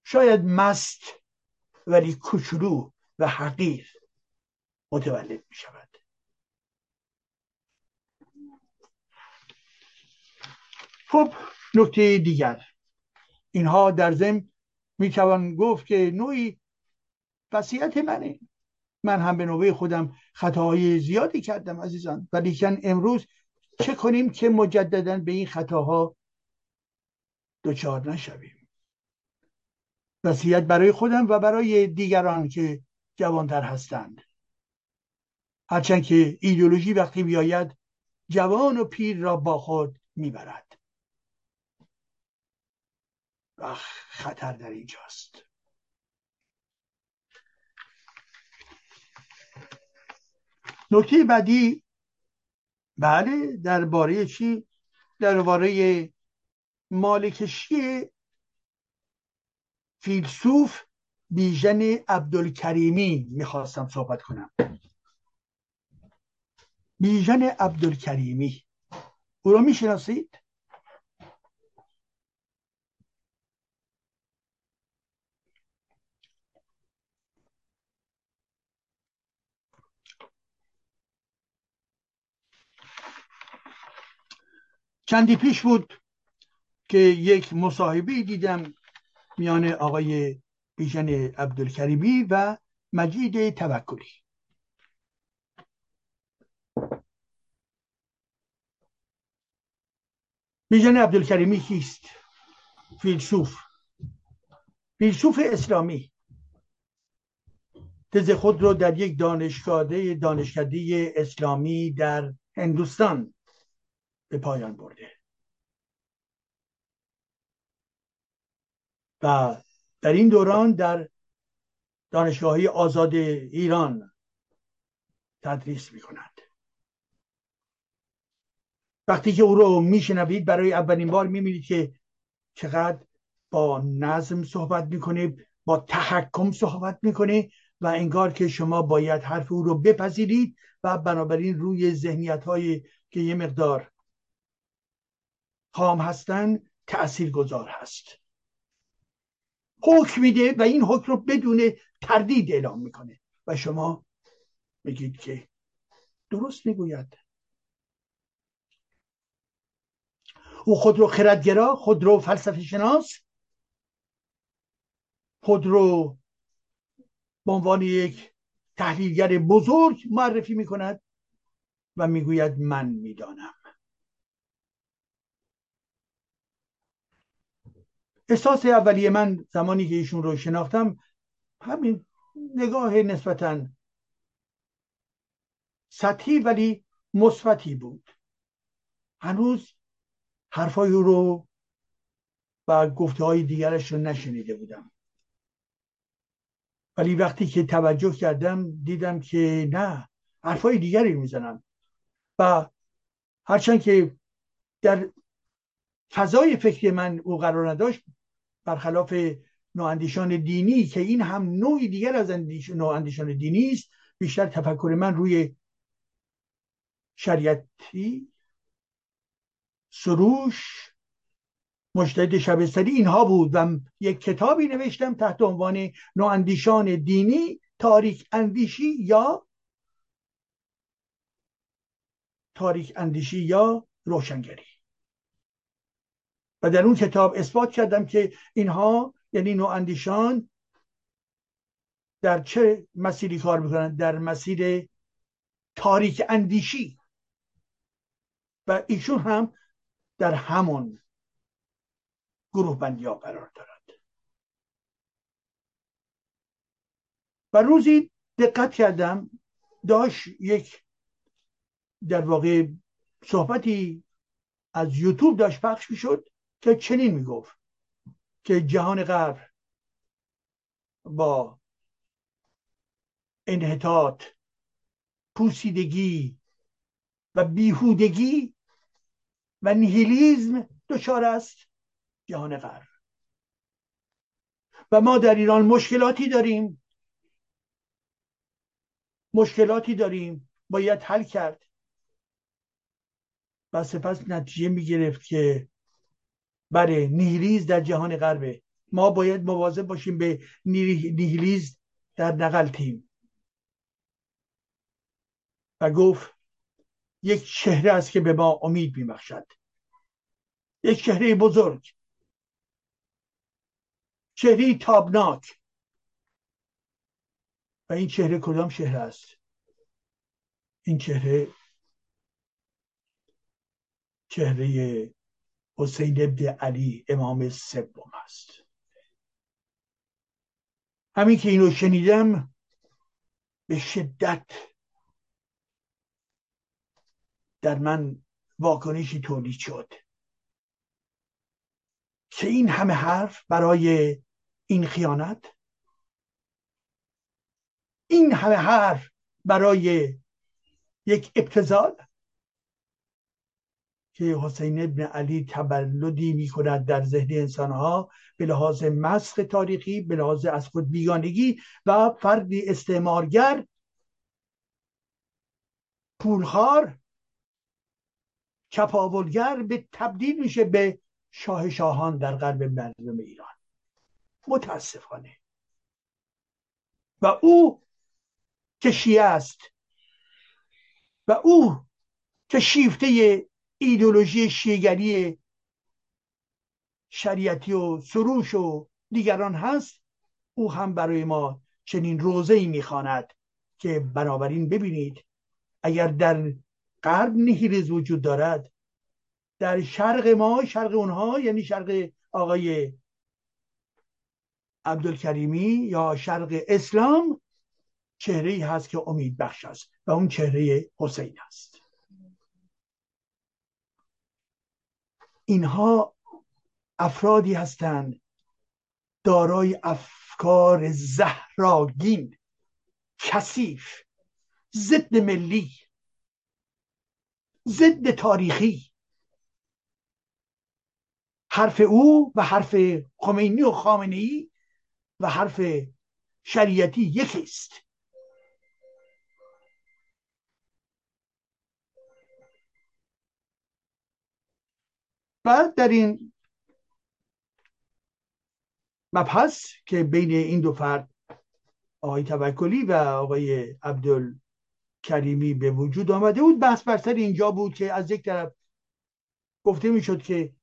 شاید مست ولی کوچولو و حقیر متولد می شود خب نکته دیگر. اینها در ضمن می‌توان گفت که نوعی وصیت منه. من هم به نوبه خودم خطاهای زیادی کردم عزیزان. ولیکن امروز چه کنیم که مجددا به این خطاها دچار نشویم؟ وصیت برای خودم و برای دیگران که جوانتر هستند. هرچند که ایدولوژی وقتی بیاید جوان و پیر را با خود می‌برد. و خطر در اینجاست. نکته بعدی بله درباره چی؟ درباره مالکشی فیلسوف بیژن عبدالکریمی می‌خواستم صحبت کنم. بیژن عبدالکریمی. او رو می‌شناسید؟ چندی پیش بود که یک مصاحبه دیدم میان آقای بیژن عبدالکریمی و مجید توکلی. بیژن عبدالکریمی کیست؟ فیلسوف. فیلسوف اسلامی. تز خود رو در یک دانشکده دانشکده اسلامی در هندوستان به پایان برده. و در این دوران در دانشگاهی آزاد ایران تدریس می کند وقتی که او رو میشنوید برای اولین بار می‌بینید که چقدر با نظم صحبت می‌کنه با تحکم صحبت می‌کنه و انگار که شما باید حرف او رو بپذیرید و بنابراین روی ذهنیت های که یه مقدار خام هستن تأثیر گذار هست. حکم میده و این حکم رو بدون تردید اعلام می‌کنه. و شما میگید که درست می‌گوید. او خود رو خردگرا خود رو فلسفه شناس خود رو به عنوان یک تحلیلگر بزرگ معرفی می‌کند و می‌گوید من می‌دانم. احساس اولیه من زمانی که ایشون رو شناختم همین نگاه نسبتا سطحی ولی مثبتی بود. هنوز حرفای رو و گفته های دیگرش رو نشنیده بودم. ولی وقتی که توجه کردم دیدم که نه حرفای دیگری می‌زنم و هرچند که در فضای فکری من او قرار نداشت برخلاف نواندیشان دینی که این هم نوعی دیگر از نواندیشان دینی است بیشتر تفکر من روی شریعتی سروش مجتهد شبستری اینها بود و یک کتابی نوشتم تحت عنوان نواندیشان دینی تاریک اندیشی یا تاریک اندیشی یا روشنگری. و در اون کتاب اثبات کردم که اینها یعنی نواندیشان در چه مسیری کار می‌کنن در مسیر تاریک اندیشی. و ایشون هم در همون گروه بندی ها قرار دارد و روزی دقت کردم داشت یک در واقع صحبتی از یوتیوب داشت پخش می‌شد. که چنین می‌گفت که جهان غرب با انحطاط پوسیدگی و بیهودگی و نیهیلیزم دچار است جهان غرب و ما در ایران مشکلاتی داریم. مشکلاتی داریم. باید حل کرد. و سپس نتیجه می گرفت که برای نیهیلیز در جهان غربه ما باید مواظب باشیم به نیهیلیز در نقل تیم. و گفت یک چهره است که به ما امید میبخشد. یک چهره بزرگ. چهره تابناک. و این چهره کدام چهره است؟ این چهره چهره حسین ابن علی امام سوم است. همین که اینو شنیدم به شدت در من واکنشی تولید شد. که این همه حرف برای این خیانت این همه حرف برای یک ابتزال که حسین ابن علی تبلدی می کند در ذهن انسانها به لحاظ مسخ تاریخی به لحاظ از خود بیگانگی و فردی استعمارگر پولخار چپاولگر به تبدیل میشه به شاه شاهان در قلب مردم ایران. متاسفانه. و او که شیعه است و او که شیفته ایدولوژی شیگری شریعتی و سروش و دیگران هست او هم برای ما چنین روزه ای می‌خواند که بنابراین ببینید اگر در غرب نیهیلیز وجود دارد در شرق ما شرق اونها یعنی شرق آقای عبدالکریمی یا شرق اسلام چهره ای هست که امید بخش است و اون چهره حسین است. اینها افرادی هستند دارای افکار زهراگین کثیف ضد ملی ضد تاریخی. حرف او و حرف خمینی و خامنه ای و حرف شریعتی یکی است بعد در این مبحث که بین این دو فرد آقای توکلی و آقای عبدال کریمی به وجود آمده بود بحث بر سر اینجا بود که از یک طرف گفته می‌شد که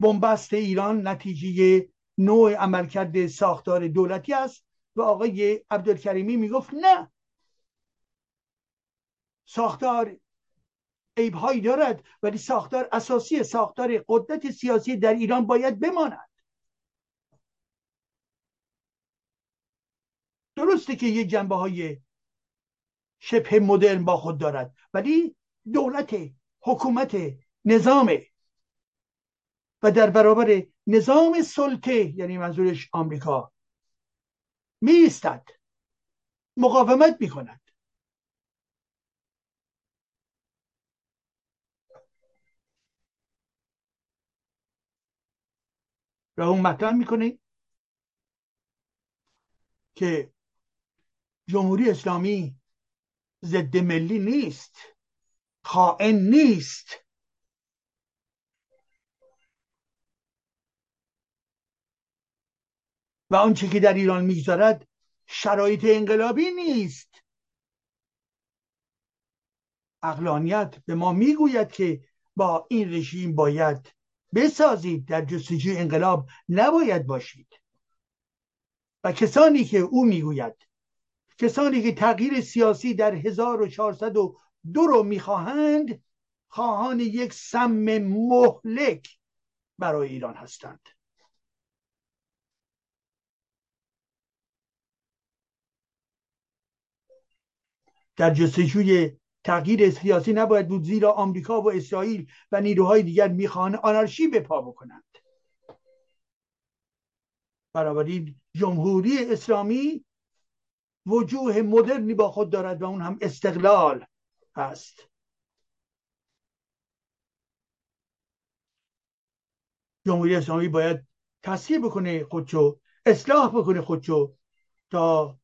بنبست ایران نتیجه نوع عملکرد ساختار دولتی است و آقای عبدالکریمی می‌گفت نه ساختار عیبهایی دارد ولی ساختار اساسی ساختار قدرت سیاسی در ایران باید بماند. درسته که یک جنبه های شبه مدرن با خود دارد ولی دولت حکومت نظام و در برابر نظام سلطه یعنی منظورش آمریکا میستد مقاومت می‌کند. و اون مطرح می‌کنه که جمهوری اسلامی ضد ملی نیست خائن نیست. و آنچه که در ایران می‌گذارد شرایط انقلابی نیست. اقلانیت به ما می‌گوید که با این رژیم باید بسازید در جستجوی انقلاب نباید باشید. و کسانی که او می‌گوید کسانی که تغییر سیاسی در 1402 رو می‌خواهند خواهان یک سم مهلک برای ایران هستند. در جستجوی تغییر سیاسی نباید بود زیرا آمریکا و اسرائیل و نیروهای دیگر می‌خواهند آنارشی به پا بکنند. بنابراین جمهوری اسلامی وجوه مدرنی با خود دارد و اون هم استقلال است. جمهوری اسلامی باید تصحیح بکنه خودشو اصلاح بکنه خودشو تا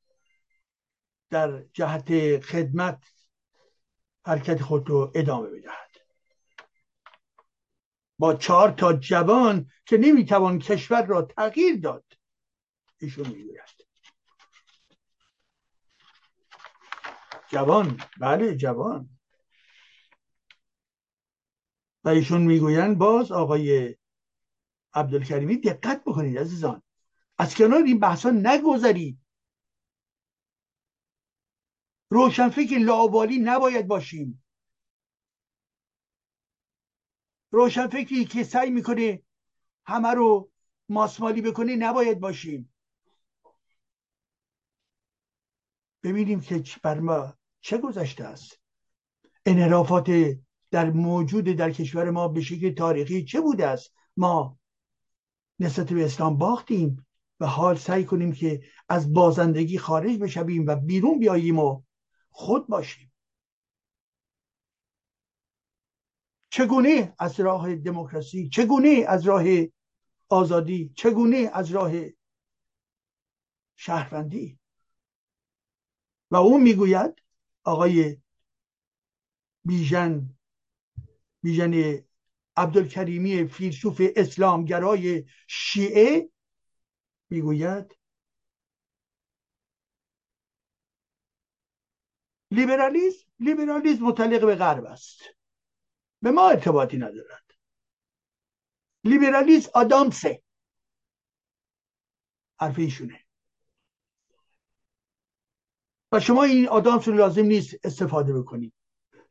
در جهت خدمت حرکت خود رو ادامه بدهد. با چهار تا جوان که نمی‌توان کشور را تغییر داد ایشون می‌گوید. جوان بله جوان. و ایشون می‌گویند باز آقای عبدالکریمی دقت بکنید عزیزان. از کنار این بحثا نگذرید. روشنفکر لاوالی نباید باشیم. روشنفکری که سعی می‌کنه همه رو ماسمالی بکنه نباید باشیم. ببینیم که بر ما چه گذشته است. انحرافات در موجود در کشور ما به شکل تاریخی چه بوده است؟ ما نسبت به اسلام باختیم و حال سعی کنیم که از بازندگی خارج بشویم و بیرون بیاییم و خود باشیم. چگونه از راه دموکراسی چگونه از راه آزادی چگونه از راه شهروندی؟ و او می‌گوید آقای بیژن بیژن عبدالکریمی فیلسوف اسلامگرای شیعه می‌گوید لیبرالیسم لیبرالیسم متعلق به غرب است. به ما ارتباطی ندارد. لیبرالیسم آدامسه حرف ایشونه و شما این آدامس رو لازم نیست استفاده بکنید.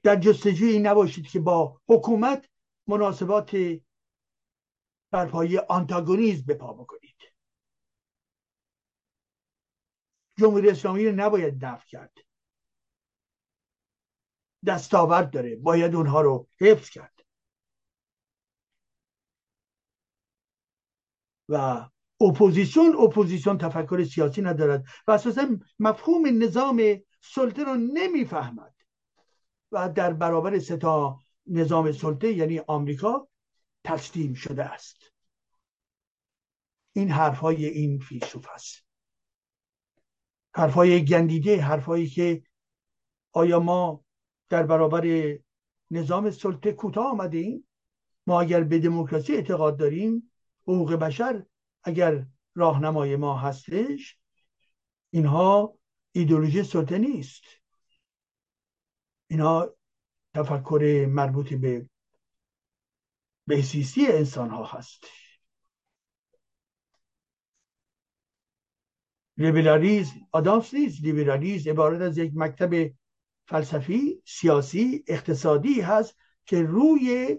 در جستجوی این نباشید که با حکومت مناسبات برپایی آنتاگونیزم به پا بکنید. جمهوری اسلامی رو نباید دفع کرد. دستاورد داره. باید اونها رو حفظ کرد. و اپوزیسیون اپوزیسیون تفکر سیاسی ندارد. و اساسا مفهوم نظام سلطه رو نمی‌فهمد. و در برابر ستا نظام سلطه یعنی آمریکا تسلیم شده است. این حرفهای این فیلسوف است. حرفهای گندیده حرفهایی که آیا ما در برابر نظام سلطه کوتاه آمده ایم ما اگر به دموکراسی اعتقاد داریم حقوق بشر اگر راهنمای ما هستش اینها ایدولوژی سلطه نیست. اینها تفکر مربوط به بهسیستی انسان ها هست. لیبرالیزم آدامس نیست. لیبرالیزم عبارت از یک مکتب فلسفی سیاسی اقتصادی هست که روی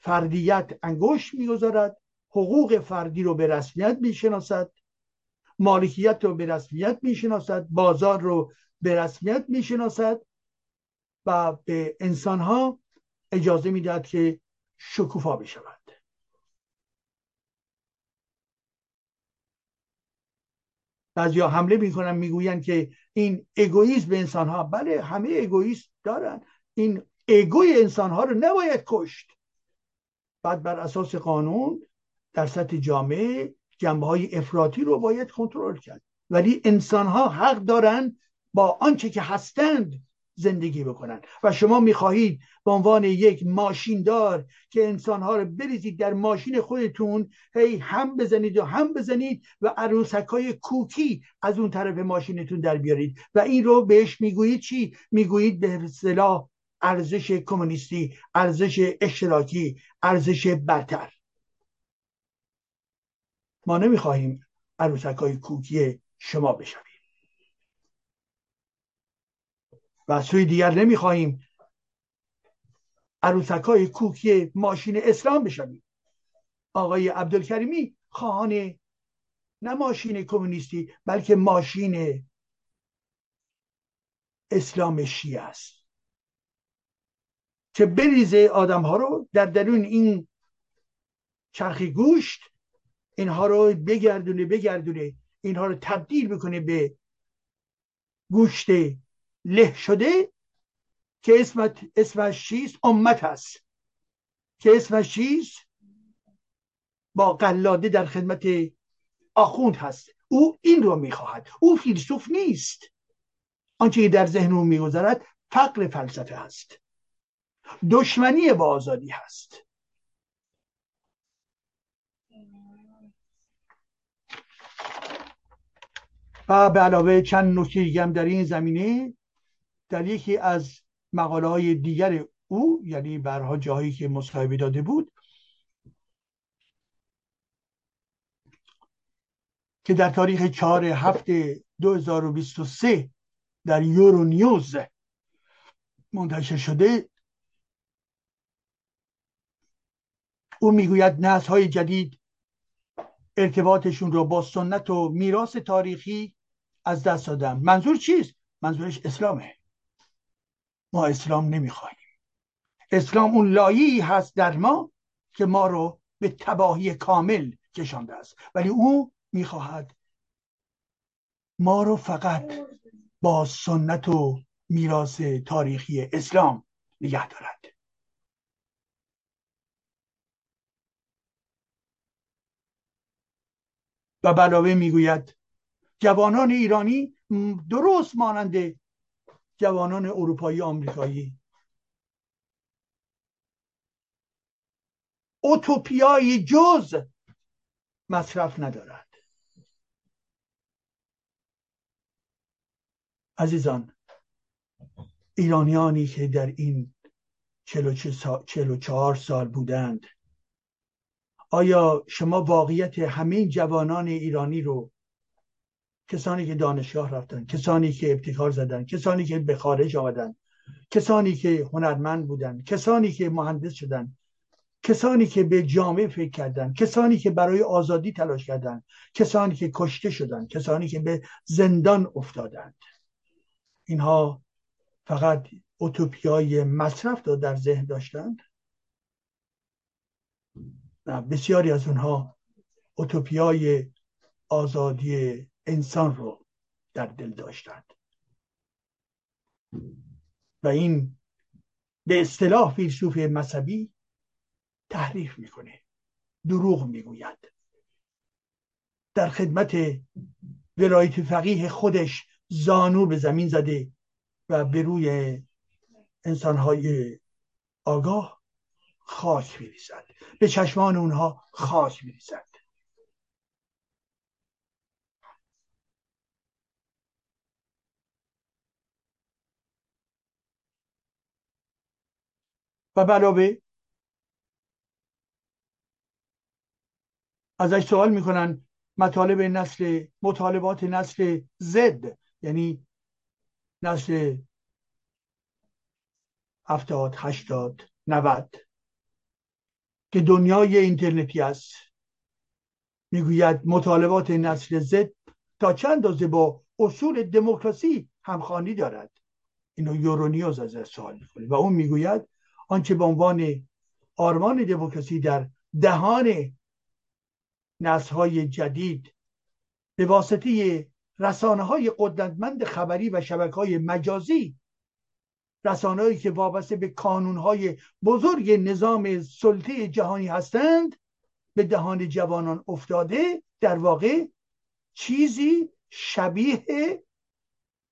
فردیت انگشت می‌گذارد حقوق فردی رو به رسمیت می‌شناسد مالکیت رو به رسمیت می‌شناسد بازار رو به رسمیت می‌شناسد و به انسان ها اجازه می‌دهد که شکوفا بشود بعضیا حمله می‌کنن می‌گویند که این اگویسم به انسان ها بله همه اگویسم دارن. این اگوی انسان ها رو نباید کشت. بعد بر اساس قانون در سطح جامعه جنبه های افراطی رو باید کنترل کرد. ولی انسان ها حق دارند با آنچه که هستند زندگی بکنن. و شما می‌خواهید به عنوان یک ماشیندار که انسانها رو بریزید در ماشین خودتون هی هم بزنید و هم بزنید و عروسک های کوکی از اون طرف ماشینتون در بیارید. و این رو بهش می‌گویید چی؟ می‌گویید به اصطلاح ارزش کمونیستی ارزش اشتراکی ارزش برتر. ما نمی‌خواهیم عروسک های کوکی شما بشویم. و سوی دیگر نمی‌خواهیم عروسک های کوکی ماشین اسلام بشویم. آقای عبدالکریمی خواهان نه ماشین کمونیستی بلکه ماشین اسلام شیعه است. که بریزه آدم ها رو در درون این چرخی گوشت اینها رو بگردونه بگردونه اینها رو تبدیل بکنه به گوشت له شده که اسمت اسمش چیست امت هست. که اسمش چیست با قلاده در خدمت آخوند هست. او این رو می‌خواهد. او فیلسوف نیست. آنچه که در ذهن او میگذرد فقر فلسفه هست دشمنی با آزادی هست. و به علاوه چند نکته دیگه در این زمینه در یکی از مقاله های دیگر او یعنی برها جایی که مصاحبه داده بود که در تاریخ 4 هفته 2023 در یورو نیوز منتشر شده او می‌گوید نسل های جدید ارتباطشون رو با سنت و میراث تاریخی از دست دادن. منظور چیست؟ منظورش اسلامه. ما اسلام نمی‌خواهیم اسلام اون لایی هست در ما که ما رو به تباهی کامل کشانده است. ولی او می‌خواهد ما رو فقط با سنت و میراث تاریخی اسلام نگه دارد. و علاوه می‌گوید جوانان ایرانی درست مانند جوانان اروپایی آمریکایی. اوتوپیای جز مصرف ندارد. عزیزان ایرانیانی که در این چلو چهار سال بودند آیا شما واقعیت همه جوانان ایرانی رو کسانی که دانشگاه رفتن کسانی که ابتکار زدن کسانی که به خارج آمدن کسانی که هنرمند بودن کسانی که مهندس شدن کسانی که به جامعه فکر کردن کسانی که برای آزادی تلاش کردند کسانی که کشته شدند کسانی که به زندان افتادند. اینها فقط اوتوپیای مصرف رو در ذهن داشتند. بسیاری از اونها اوتوپیای آزادی انسان رو در دل داشتند. و این به اصطلاح فیلسوف مذهبی تحریف می‌کنه دروغ می‌گوید. در خدمت ولایت فقیه خودش زانو به زمین زده و به روی انسانهای آگاه خاک میریزد. به چشمان اونها خاک میریزد. و علاوه ازش سوال می‌کنن مطالب نسل مطالبات نسل زد یعنی نسل هفتاد هشتاد نود که دنیای اینترنتی است. می‌گوید مطالبات نسل زد تا چند اندازه با اصول دموکراسی همخوانی دارد؟ اینو یورونیوز از سوال می‌کنه و اون می‌گوید آنچه به عنوان آرمان دموکراسی در دهان های جدید به واسطه رسانه های قدرتمند خبری و شبکه های مجازی رسانه‌ای که وابسته به های بزرگ نظام سلطه جهانی هستند به دهان جوانان افتاده در واقع چیزی شبیه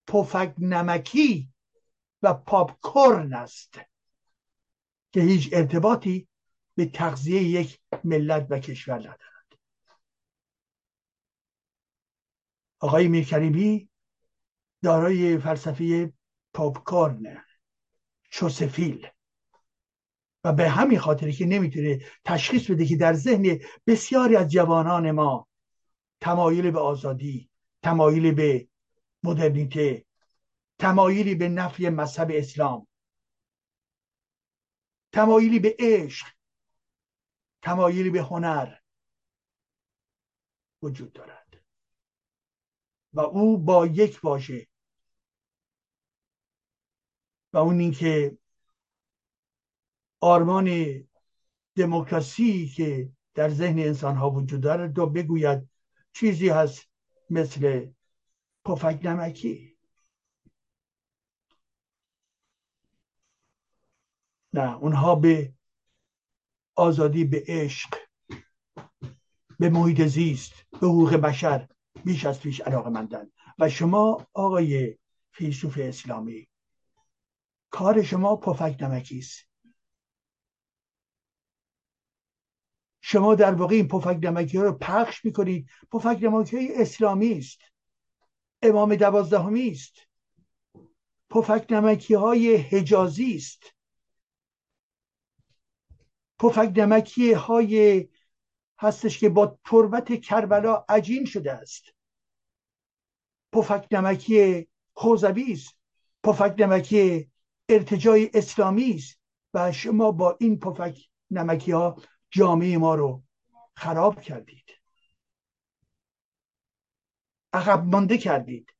پفک نمکی و پاپ کورن است. که هیچ ارتباطی به تغذیه یک ملت و کشور ندارد. آقای میرکریمی دارای فلسفه پاپکارن چوسفیل. و به همین خاطری که نمی‌تونه تشخیص بده که در ذهن بسیاری از جوانان ما تمایل به آزادی تمایل به مدرنیته تمایلی به نفی مذهب اسلام تمایلی به عشق تمایلی به هنر وجود دارد. و او با یک واژه و اون اینکه آرمان دموکراسی که در ذهن انسان ها وجود دارد دو بگوید چیزی هست مثل پفک نمکی. نه اونها به آزادی به عشق به محیط زیست به حقوق بشر بیش از پیش علاقه مندن و شما آقای فیلسوف اسلامی کار شما پفک نمکی است. شما در واقع این پفک نمکی رو پخش می‌کنید. پفک نمکی های اسلامی است. امام دوازدهمی است. پفک نمکی های حجازی است. پفک نمکی های هستش که با تربت کربلا عجین شده است. پفک نمکی خوزبی است. پفک نمکی ارتجای اسلامی است و شما با این پفک نمکی ها جامعه ما رو خراب کردید. عقب مانده کردید.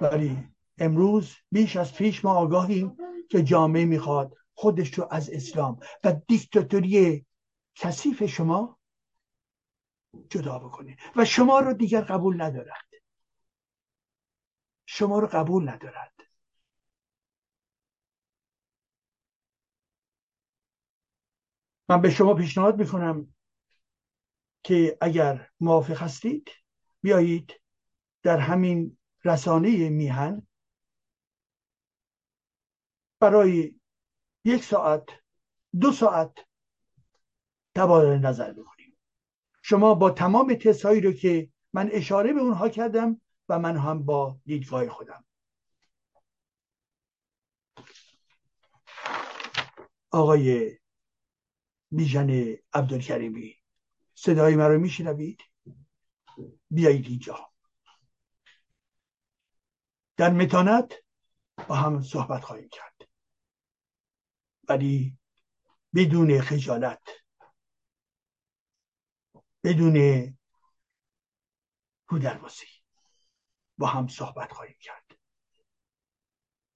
ولی امروز بیش از پیش ما آگاهیم که جامعه می‌خواد خودش رو از اسلام و دیکتاتوری کثیف شما جدا بکنه. و شما رو دیگر قبول ندارد. شما رو قبول ندارد. من به شما پیشنهاد می‌کنم که اگر موافق هستید بیایید در همین رسانه میهن برای یک ساعت دو ساعت تبادل نظر بکنیم شما با تمام تستهایی رو که من اشاره به اونها کردم و من هم با دیدگاه خودم. آقای بیژن عبدالکریمی صدای مرا میشنوید؟ بیایید اینجا. در متانت با هم صحبت خواهیم کرد. ولی بدون خجالت بدون کودربازی با هم صحبت خواهیم کرد.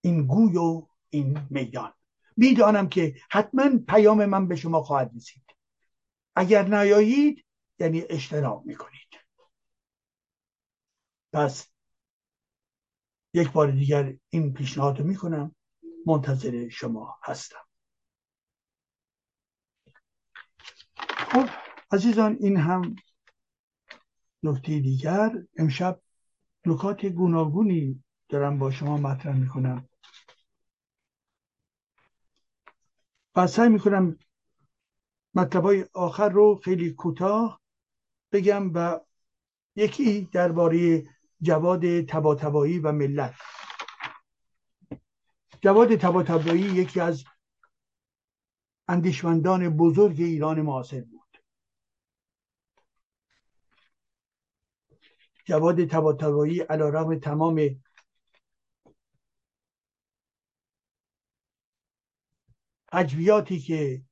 این گوی و این میدان. می‌دانم که حتما پیام من به شما خواهد رسید. اگر نیایید یعنی اجتناب می‌کنید. پس یک بار دیگر این پیشنهاد رو می‌کنم. منتظر شما هستم. خب عزیزان این هم نکته دیگر. امشب نکات گوناگونی دارم با شما مطرح می‌کنم. و سعی می‌کنم مطلب آخر رو خیلی کوتاه بگم و یکی درباره جواد تباتبایی و ملت. جواد تباتبایی یکی از اندیشمندان بزرگ ایران معاصر بود جواد تباتبایی علیرغم تمام حجویاتی که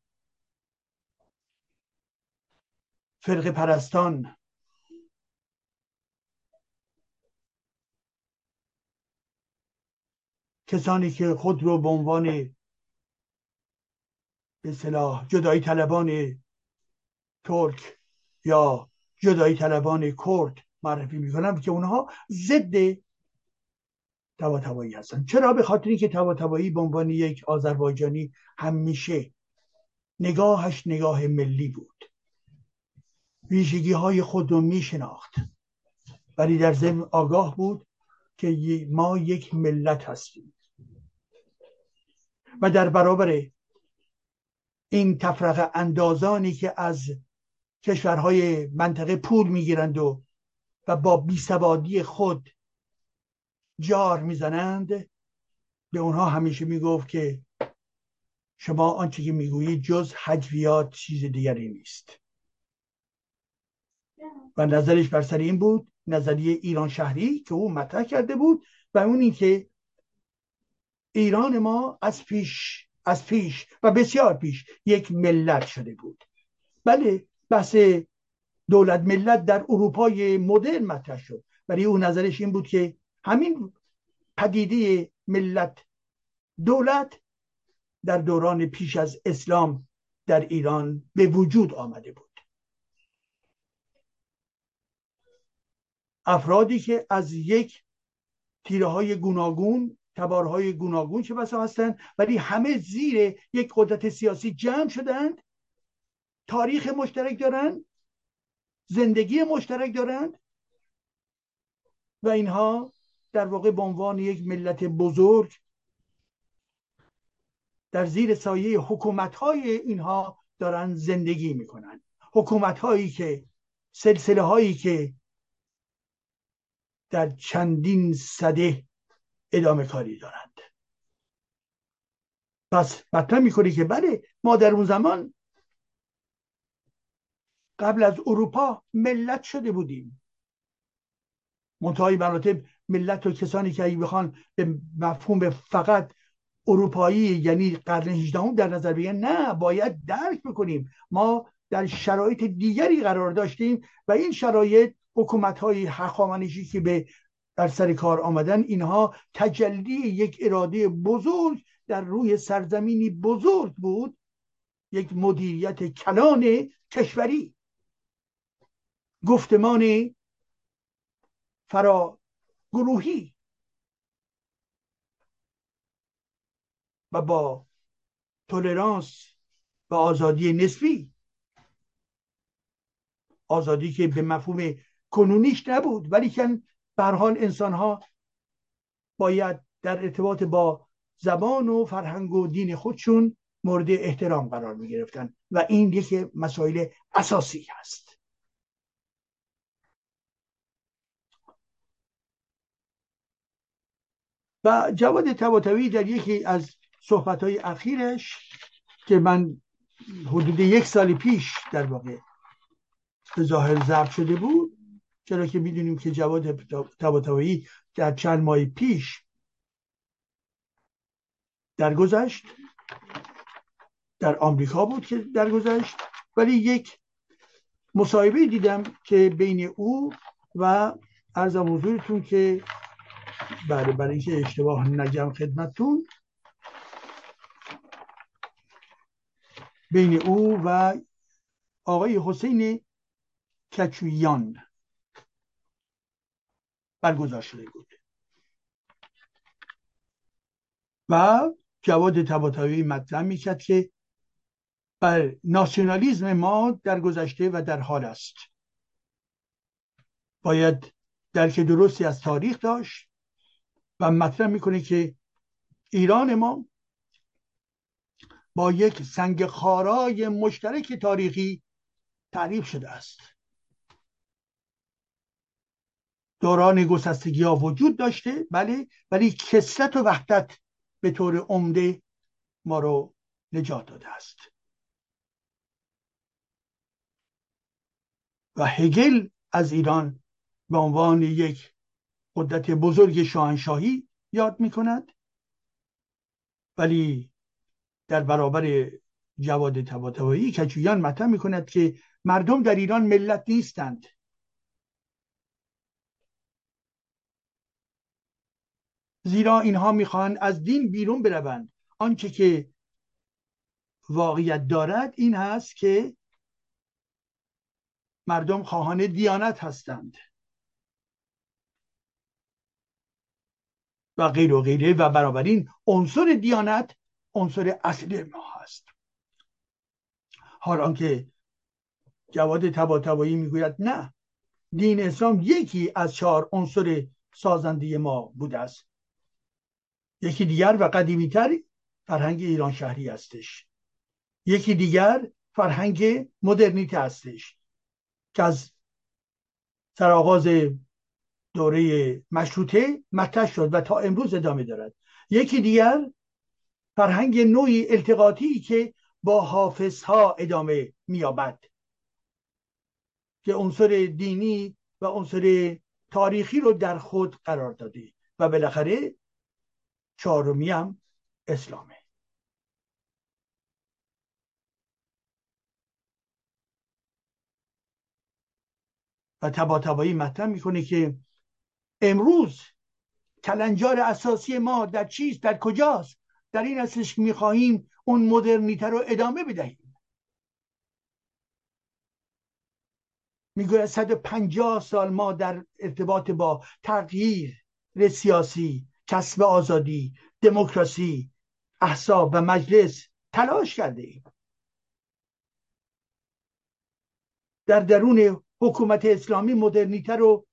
فرق پرستان کسانی که خود رو به عنوان به صلاح جدایی طلبان ترک یا جدایی طلبان کرد معرفی می‌کنم که اونها ضد تواتبایی هستن. چرا؟ به خاطر اینکه تواتبایی به عنوان یک آذربایجانی همیشه نگاهش نگاه ملی بود. ویژگی های خود رو میشناخت. ولی در ضمن آگاه بود که ما یک ملت هستیم. و در برابر این تفرقه اندازانی که از کشورهای منطقه پول می‌گیرند و و با بیسوادی خود جار می‌زنند. به اونها همیشه می‌گفت که شما آنچه که می‌گویید جز حجویات چیز دیگری نیست. و نظرش بر سر این بود نظریه ایران شهری که او مطرح کرده بود و اون این که ایران ما از پیش از پیش و بسیار پیش یک ملت شده بود. بله بحث دولت ملت در اروپای مدرن مطرح شد. ولی او نظرش این بود که همین پدیده ملت دولت در دوران پیش از اسلام در ایران به وجود آمده بود. افرادی که از یک تیره های گوناگون تبارهای گوناگون چه بسا هستند ولی همه زیر یک قدرت سیاسی جمع شدند تاریخ مشترک دارند زندگی مشترک دارند و اینها در واقع به عنوان یک ملت بزرگ در زیر سایه حکومت های اینها دارن زندگی می‌کنن. حکومت هایی که سلسله هایی که در چندین صده ادامه کاری دارند. پس مطرح می‌کنه که بله ما در اون زمان قبل از اروپا ملت شده بودیم. منتهای مراتب ملت و کسانی که اگه بخوان به مفهوم فقط اروپایی یعنی قرن 18 در نظر بگیرن نه باید درک بکنیم. ما در شرایط دیگری قرار داشتیم و این شرایط حکومت های حقامنشی که به در سر کار آمدن اینها تجلی یک اراده بزرگ در روی سرزمینی بزرگ بود یک مدیریت کلان کشوری. گفتمان فرا گروهی و با تولرانس و آزادی نسبی. آزادی که به مفهوم کنونیش نبود ولی که بر حال انسان ها باید در ارتباط با زبان و فرهنگ و دین خودشون مورد احترام قرار می گرفتن و این یکی مسائل اساسی هست. و جواد تواتوی در یکی از صحبت های اخیرش که من حدود یک سال پیش در واقع به ظاهر ضبط شده بود چرا که می‌دونیم که جواد تواتوی در چند ماه پیش درگذشت. در آمریکا بود که درگذشت. ولی یک مصاحبه دیدم که بین او و ارزم حضورتون که بله برای اینکه اشتباه نگم خدمتتون. بین او و آقای حسین کچویان برگزار شده بود. و جواد تباتایی مطرح می‌کرد که بر ناسیونالیزم ما در گذشته و در حال است. باید درک درستی از تاریخ داشت و مطرح می‌کنه که ایران ما با یک سنگ خارای مشترک تاریخی تعریف شده است. دوران گسستگی ها وجود داشته بله ولی کسرت و وحدت به طور عمده ما رو نجات داده است. و هگل از ایران به عنوان یک قدرت بزرگ شاهنشاهی یاد می کند ولی در برابر جواد تباتبایی کچویان مطرح می کند که مردم در ایران ملت نیستند. زیرا اینها می‌خواهند از دین بیرون بروند. آنچه که واقعیت دارد این هست که مردم خواهان دیانت هستند. و غیر و غیره و بنابراین عنصر دیانت عنصر اصلی ما هست. حال آنکه جواد تباتبایی می‌گوید نه دین اسلام یکی از چهار عنصر سازنده ما بوده است. یکی دیگر و قدیمیتر فرهنگ ایران شهری هستش. یکی دیگر فرهنگ مدرنیته هستش که از سرآغاز دوره مشروطه مطرح شد و تا امروز ادامه دارد یکی دیگر فرهنگ نوعی التقاطی که با حافظ ها ادامه مییابد. که عنصر دینی و عنصر تاریخی رو در خود قرار داده و بالاخره چهارمی هم اسلامه. و تبا تبایی مطرح می‌کنه که امروز کلنجار اساسی ما در چیست؟ در کجاست؟ در این هستش که می‌خواهیم اون مدرنیته رو ادامه بدهیم. می‌گوید 150 سال ما در ارتباط با تغییر سیاسی کسب آزادی دموکراسی احساب و مجلس تلاش کرده ایم. در درون حکومت اسلامی مدرنیته رو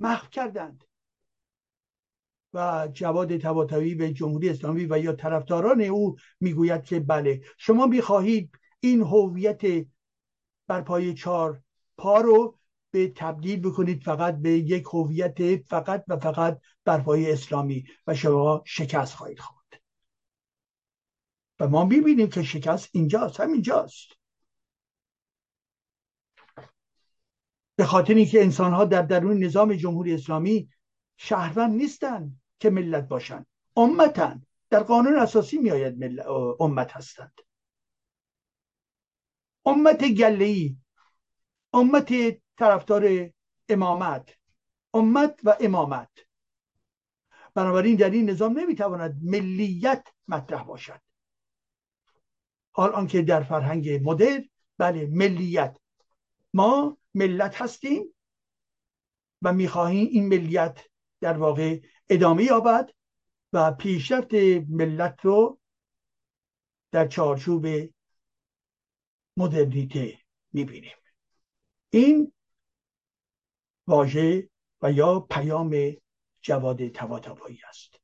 محو کردند. و جواد تباتوی به جمهوری اسلامی و یا طرفداران او می‌گوید که بله شما می‌خواهید این هویت بر پای چهار پا رو به تبدیل بکنید فقط به یک هویت فقط و فقط بر پای اسلامی و شما شکست خواهید خورد. و ما می‌بینیم که شکست اینجاست همینجاست. به خاطر اینکه انسان ها در درون نظام جمهوری اسلامی شهروند نیستند که ملت باشند امتن. در قانون اساسی میآید امت هستند. امت گله ای امت طرفدار امامت. امت و امامت. بنابراین در این نظام نمی‌تواند ملیت مطرح باشد. حال آنکه در فرهنگ مدر بله ملیت. ما ملت هستیم و می‌خواهیم این ملیت در واقع ادامه یابد و پیشرفت ملت رو در چارچوب مدرنیته می‌بینیم. این واژه و یا پیام جواد تباتبایی است.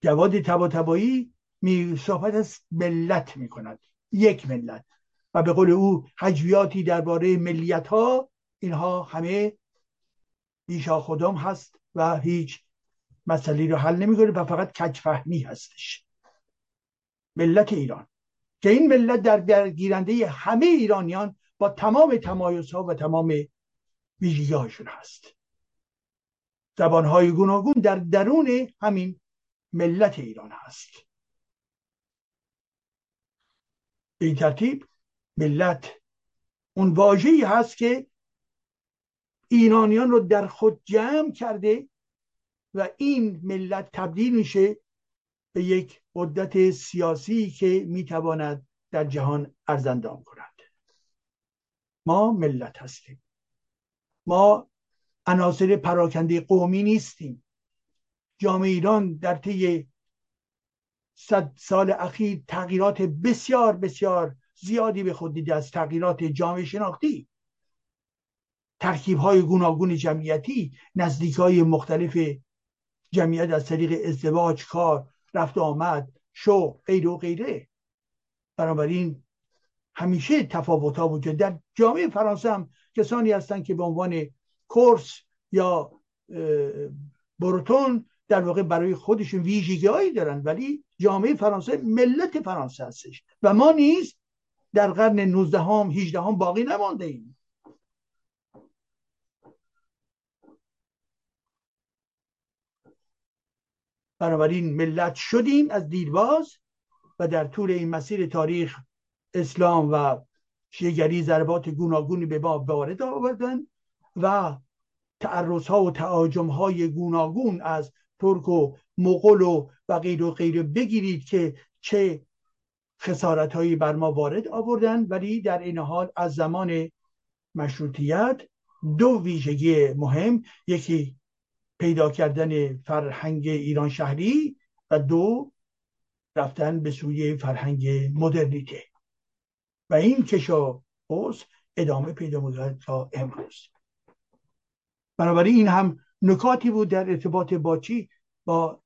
جواد تباتبایی می صحبت از ملت می کند یک ملت. و به قول او حجویاتی درباره ملیت ها اینها همه بیشا خودم هست و هیچ مسئله رو حل نمی‌کنه و فقط کجفهمی هستش. ملت ایران. که این ملت در درگیرنده همه ایرانیان با تمام تمایز ها و تمام ویژگی هاشون هست. زبان های گوناگون در درون همین ملت ایران هست. این ترتیب ملت. اون واژه‌ای هست که ایرانیان رو در خود جمع کرده و این ملت تبدیل میشه به یک قدرت سیاسی که می‌تواند در جهان ارزندام کند. ما ملت هستیم. ما عناصر پراکنده قومی نیستیم. جامعه ایران در طی صد سال اخیر تغییرات بسیار بسیار زیادی به خود دیده از تغییرات جامعه شناختی. ترکیب های گوناگون جمعیتی نزدیک های مختلف جمعیت از طریق ازدواج کار رفت آمد شو غیر و غیره. بنابراین همیشه تفاوت ها وجود در جامعه فرانسه هم کسانی هستند که به عنوان کورس یا بروتون در واقع برای خودشون ویژگی هایی دارن ولی جامعه فرانسه ملت فرانسه هستش و ما نیز در قرن 19 هم 18 هم باقی نمانده ایم. بنابراین ملت شدیم از دیرباز و در طول این مسیر تاریخ اسلام و شیگری ضربات گوناگونی به ما وارد آوردن و تعرض ها و تعاجم های گوناگون از ترک و مغول و و غیر و غیر بگیرید که چه خسارت هایی بر ما وارد آوردن ولی در این حال از زمان مشروطیت دو ویژگی مهم یکی پیدا کردن فرهنگ ایران شهری و دو رفتن به سوی فرهنگ مدرنیته. و این کشا ادامه پیدا می‌کنه تا امروز. بنابراین این هم نکاتی بود در ارتباط با چی؟ با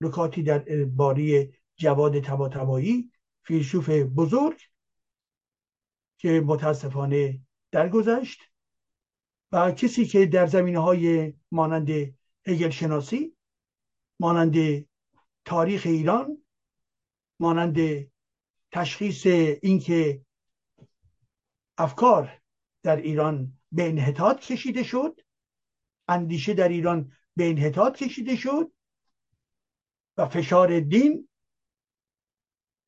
نکاتی در باری جواد تباتبایی فیلسوف بزرگ که متاسفانه درگذشت و کسی که در زمینه های مانند هگل شناسی مانند تاریخ ایران مانند تشخیص اینکه افکار در ایران به انحطاط کشیده شد اندیشه در ایران به انحطاط کشیده شد و فشار دین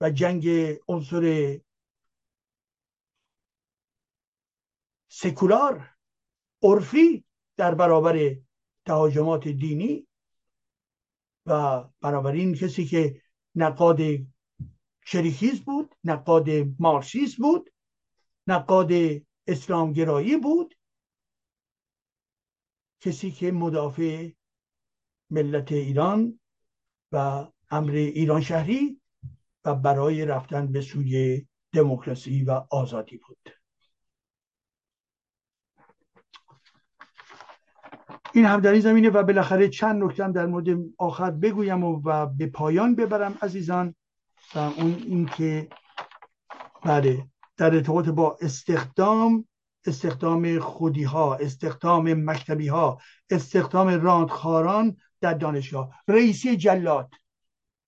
و جنگ عنصر سکولار عرفی در برابر تهاجمات دینی و بنابراین کسی که نقاد شریکیز بود نقاد مارسیز بود نقاد اسلامگرایی بود کسی که مدافع ملت ایران و امر ایران شهری و برای رفتن به سوی دموکراسی و آزادی بود. این هم در این زمینه و بالاخره چند نکتم در مورد آخر بگویم و, و به پایان ببرم عزیزان و اون اینکه بله در ارتباط با استخدام استخدام خودی ها استخدام مکتبی ها استخدام راندخاران در دانشگاه. رئیسی جلاد.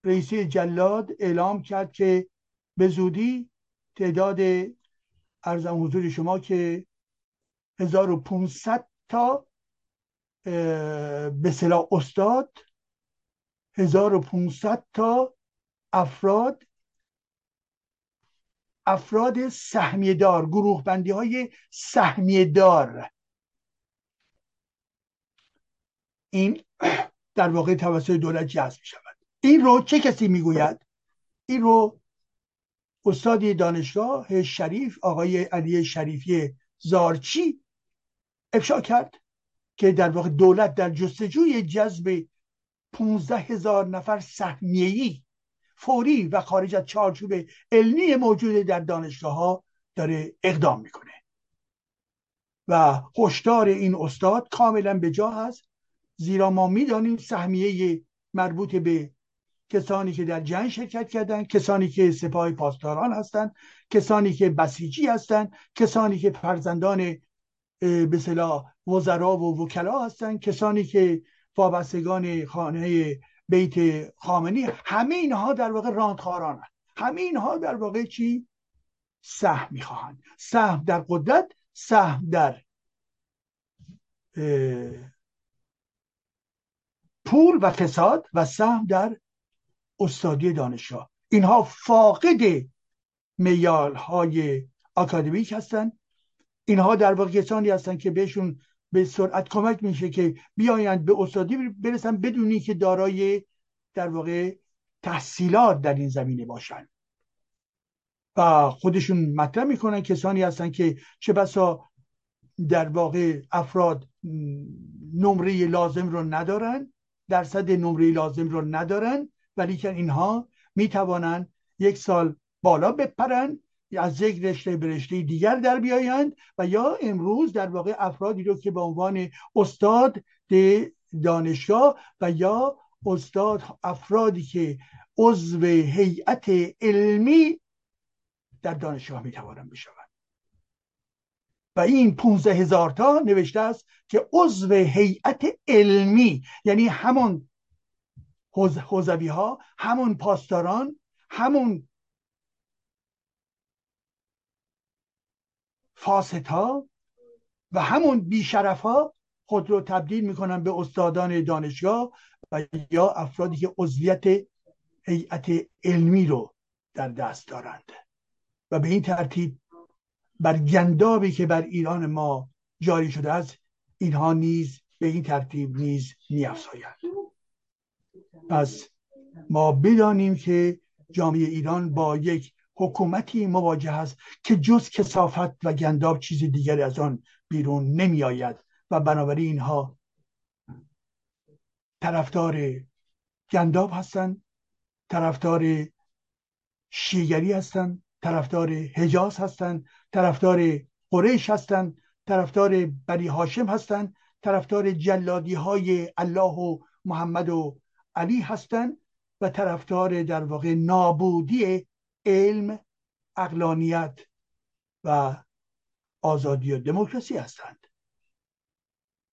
رئیسی جلاد اعلام کرد که به زودی تعداد ارزم حضور شما که 1500 تا به صلاح استاد 1500 تا افراد افراد سهمیه دار گروه بندی های سهمیه دار این در واقع توسط دولت جذب می شود این رو چه کسی می‌گوید؟ این رو استادی دانشگاه شریف آقای علی شریفی زارچی افشا کرد که در واقع دولت در جستجوی جذب 15 هزار نفر سهمیه‌ای فوری و خارج از چارچوب علمی موجود در دانشگاه ها داره اقدام می‌کنه. و هشدار این استاد کاملا به جا هست زیرا ما می‌دانیم سهمیه مربوط به کسانی که در جنگ شرکت کردند کسانی که سپاه پاسداران هستند کسانی که بسیجی هستند کسانی که فرزندان به صلاح وزرا و وکلا هستند کسانی که وابستگان خانه بیت خامنی همه اینها در واقع راندخاران همه اینها در واقع چی؟ سهم می‌خواهند. سهم در قدرت سهم در پول و فساد و سهم در استادی دانشگاه. اینها فاقد میال های اکادمیک هستند اینها در واقع کسانی هستند که بهشون به سرعت کمک میشه که بیایند به استادی برسن بدونی که دارای در واقع تحصیلات در این زمینه باشن. و خودشون مطرح می‌کنن کسانی هستن که چه بسا در واقع افراد نمره لازم رو ندارن درصد نمره لازم رو ندارن. ولی که اینها می‌توانند یک سال بالا بپرن از یک رشته به رشته دیگر در بیایند و یا امروز در واقع افرادی رو که به عنوان استاد دانشگاه و یا استاد افرادی که عضو هیئت علمی در دانشگاه می‌توانند بشوند. و این 15 هزار تا نوشته است که عضو هیئت علمی یعنی همون حوزوی ها همون پاسداران همون فاستا و همون بیشرف ها خود رو تبدیل می‌کنن به استادان دانشگاه و یا افرادی که عضویت هیئت علمی رو در دست دارند. و به این ترتیب بر گندابی که بر ایران ما جاری شده است اینها نیز به این ترتیب نیز میافزایند. پس ما بدانیم که جامعه ایران با یک حکومتی مواجه است که جز کسافت و گنداب چیز دیگری از آن بیرون نمی آید و بنابراین اینها طرفدار گنداب هستند طرفدار شیگری هستند طرفدار حجاز هستند طرفدار قریش هستند طرفدار بری هاشم هستند طرفدار جلادی های الله و محمد و علی هستند و طرفدار در واقع نابودی علم اقلانیت و آزادی و دموکراسی هستند.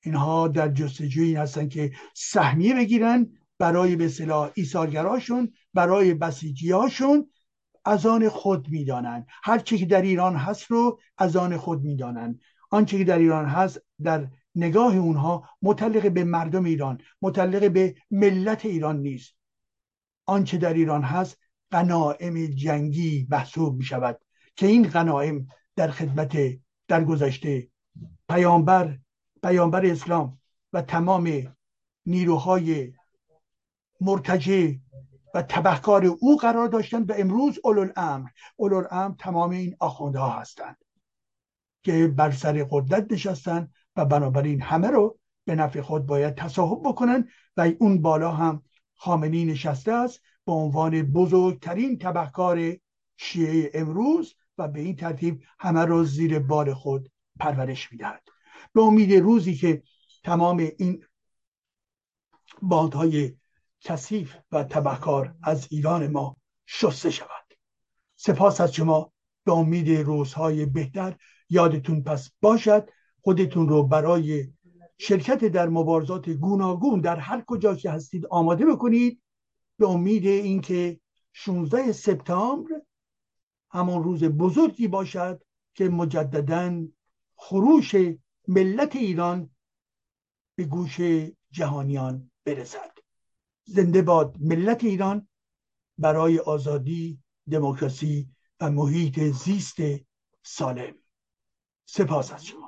اینها در جستجوی این هستند که سهمیه بگیرن برای به صلاح ایثارگراشون برای بسیجیاشون از آن خود می‌دانند هر چی که در ایران هست رو از آن خود می‌دانند آنچه که در ایران هست در نگاه اونها متعلق به مردم ایران متعلق به ملت ایران نیست. آنچه در ایران هست قناعم جنگی محسوب می شود که این قناعم در خدمت در گذشته پیامبر پیامبر اسلام و تمام نیروهای مرتجع و تبهکار او قرار داشتند و امروز اولوالامر اولوالامر تمام این آخوندها هستند که بر سر قدرت نشستند و بنابراین همه رو به نفع خود باید تصاحب بکنن و اون بالا هم خامنی نشسته است به عنوان بزرگترین تبهکار شیعه امروز و به این ترتیب همه رو زیر بار خود پرورش می‌دهد. به امید روزی که تمام این باندهای کثیف و تبهکار از ایران ما شسته شود. سپاس از شما. به امید روزهای بهتر یادتون پس باشد. خودتون رو برای شرکت در مبارزات گوناگون در هر کجا که هستید آماده بکنید به امید اینکه 16 سپتامبر همان روز بزرگی باشد که مجددا خروش ملت ایران به گوش جهانیان برسد. زنده باد ملت ایران برای آزادی دموکراسی و محیط زیست سالم. سپاس از شما.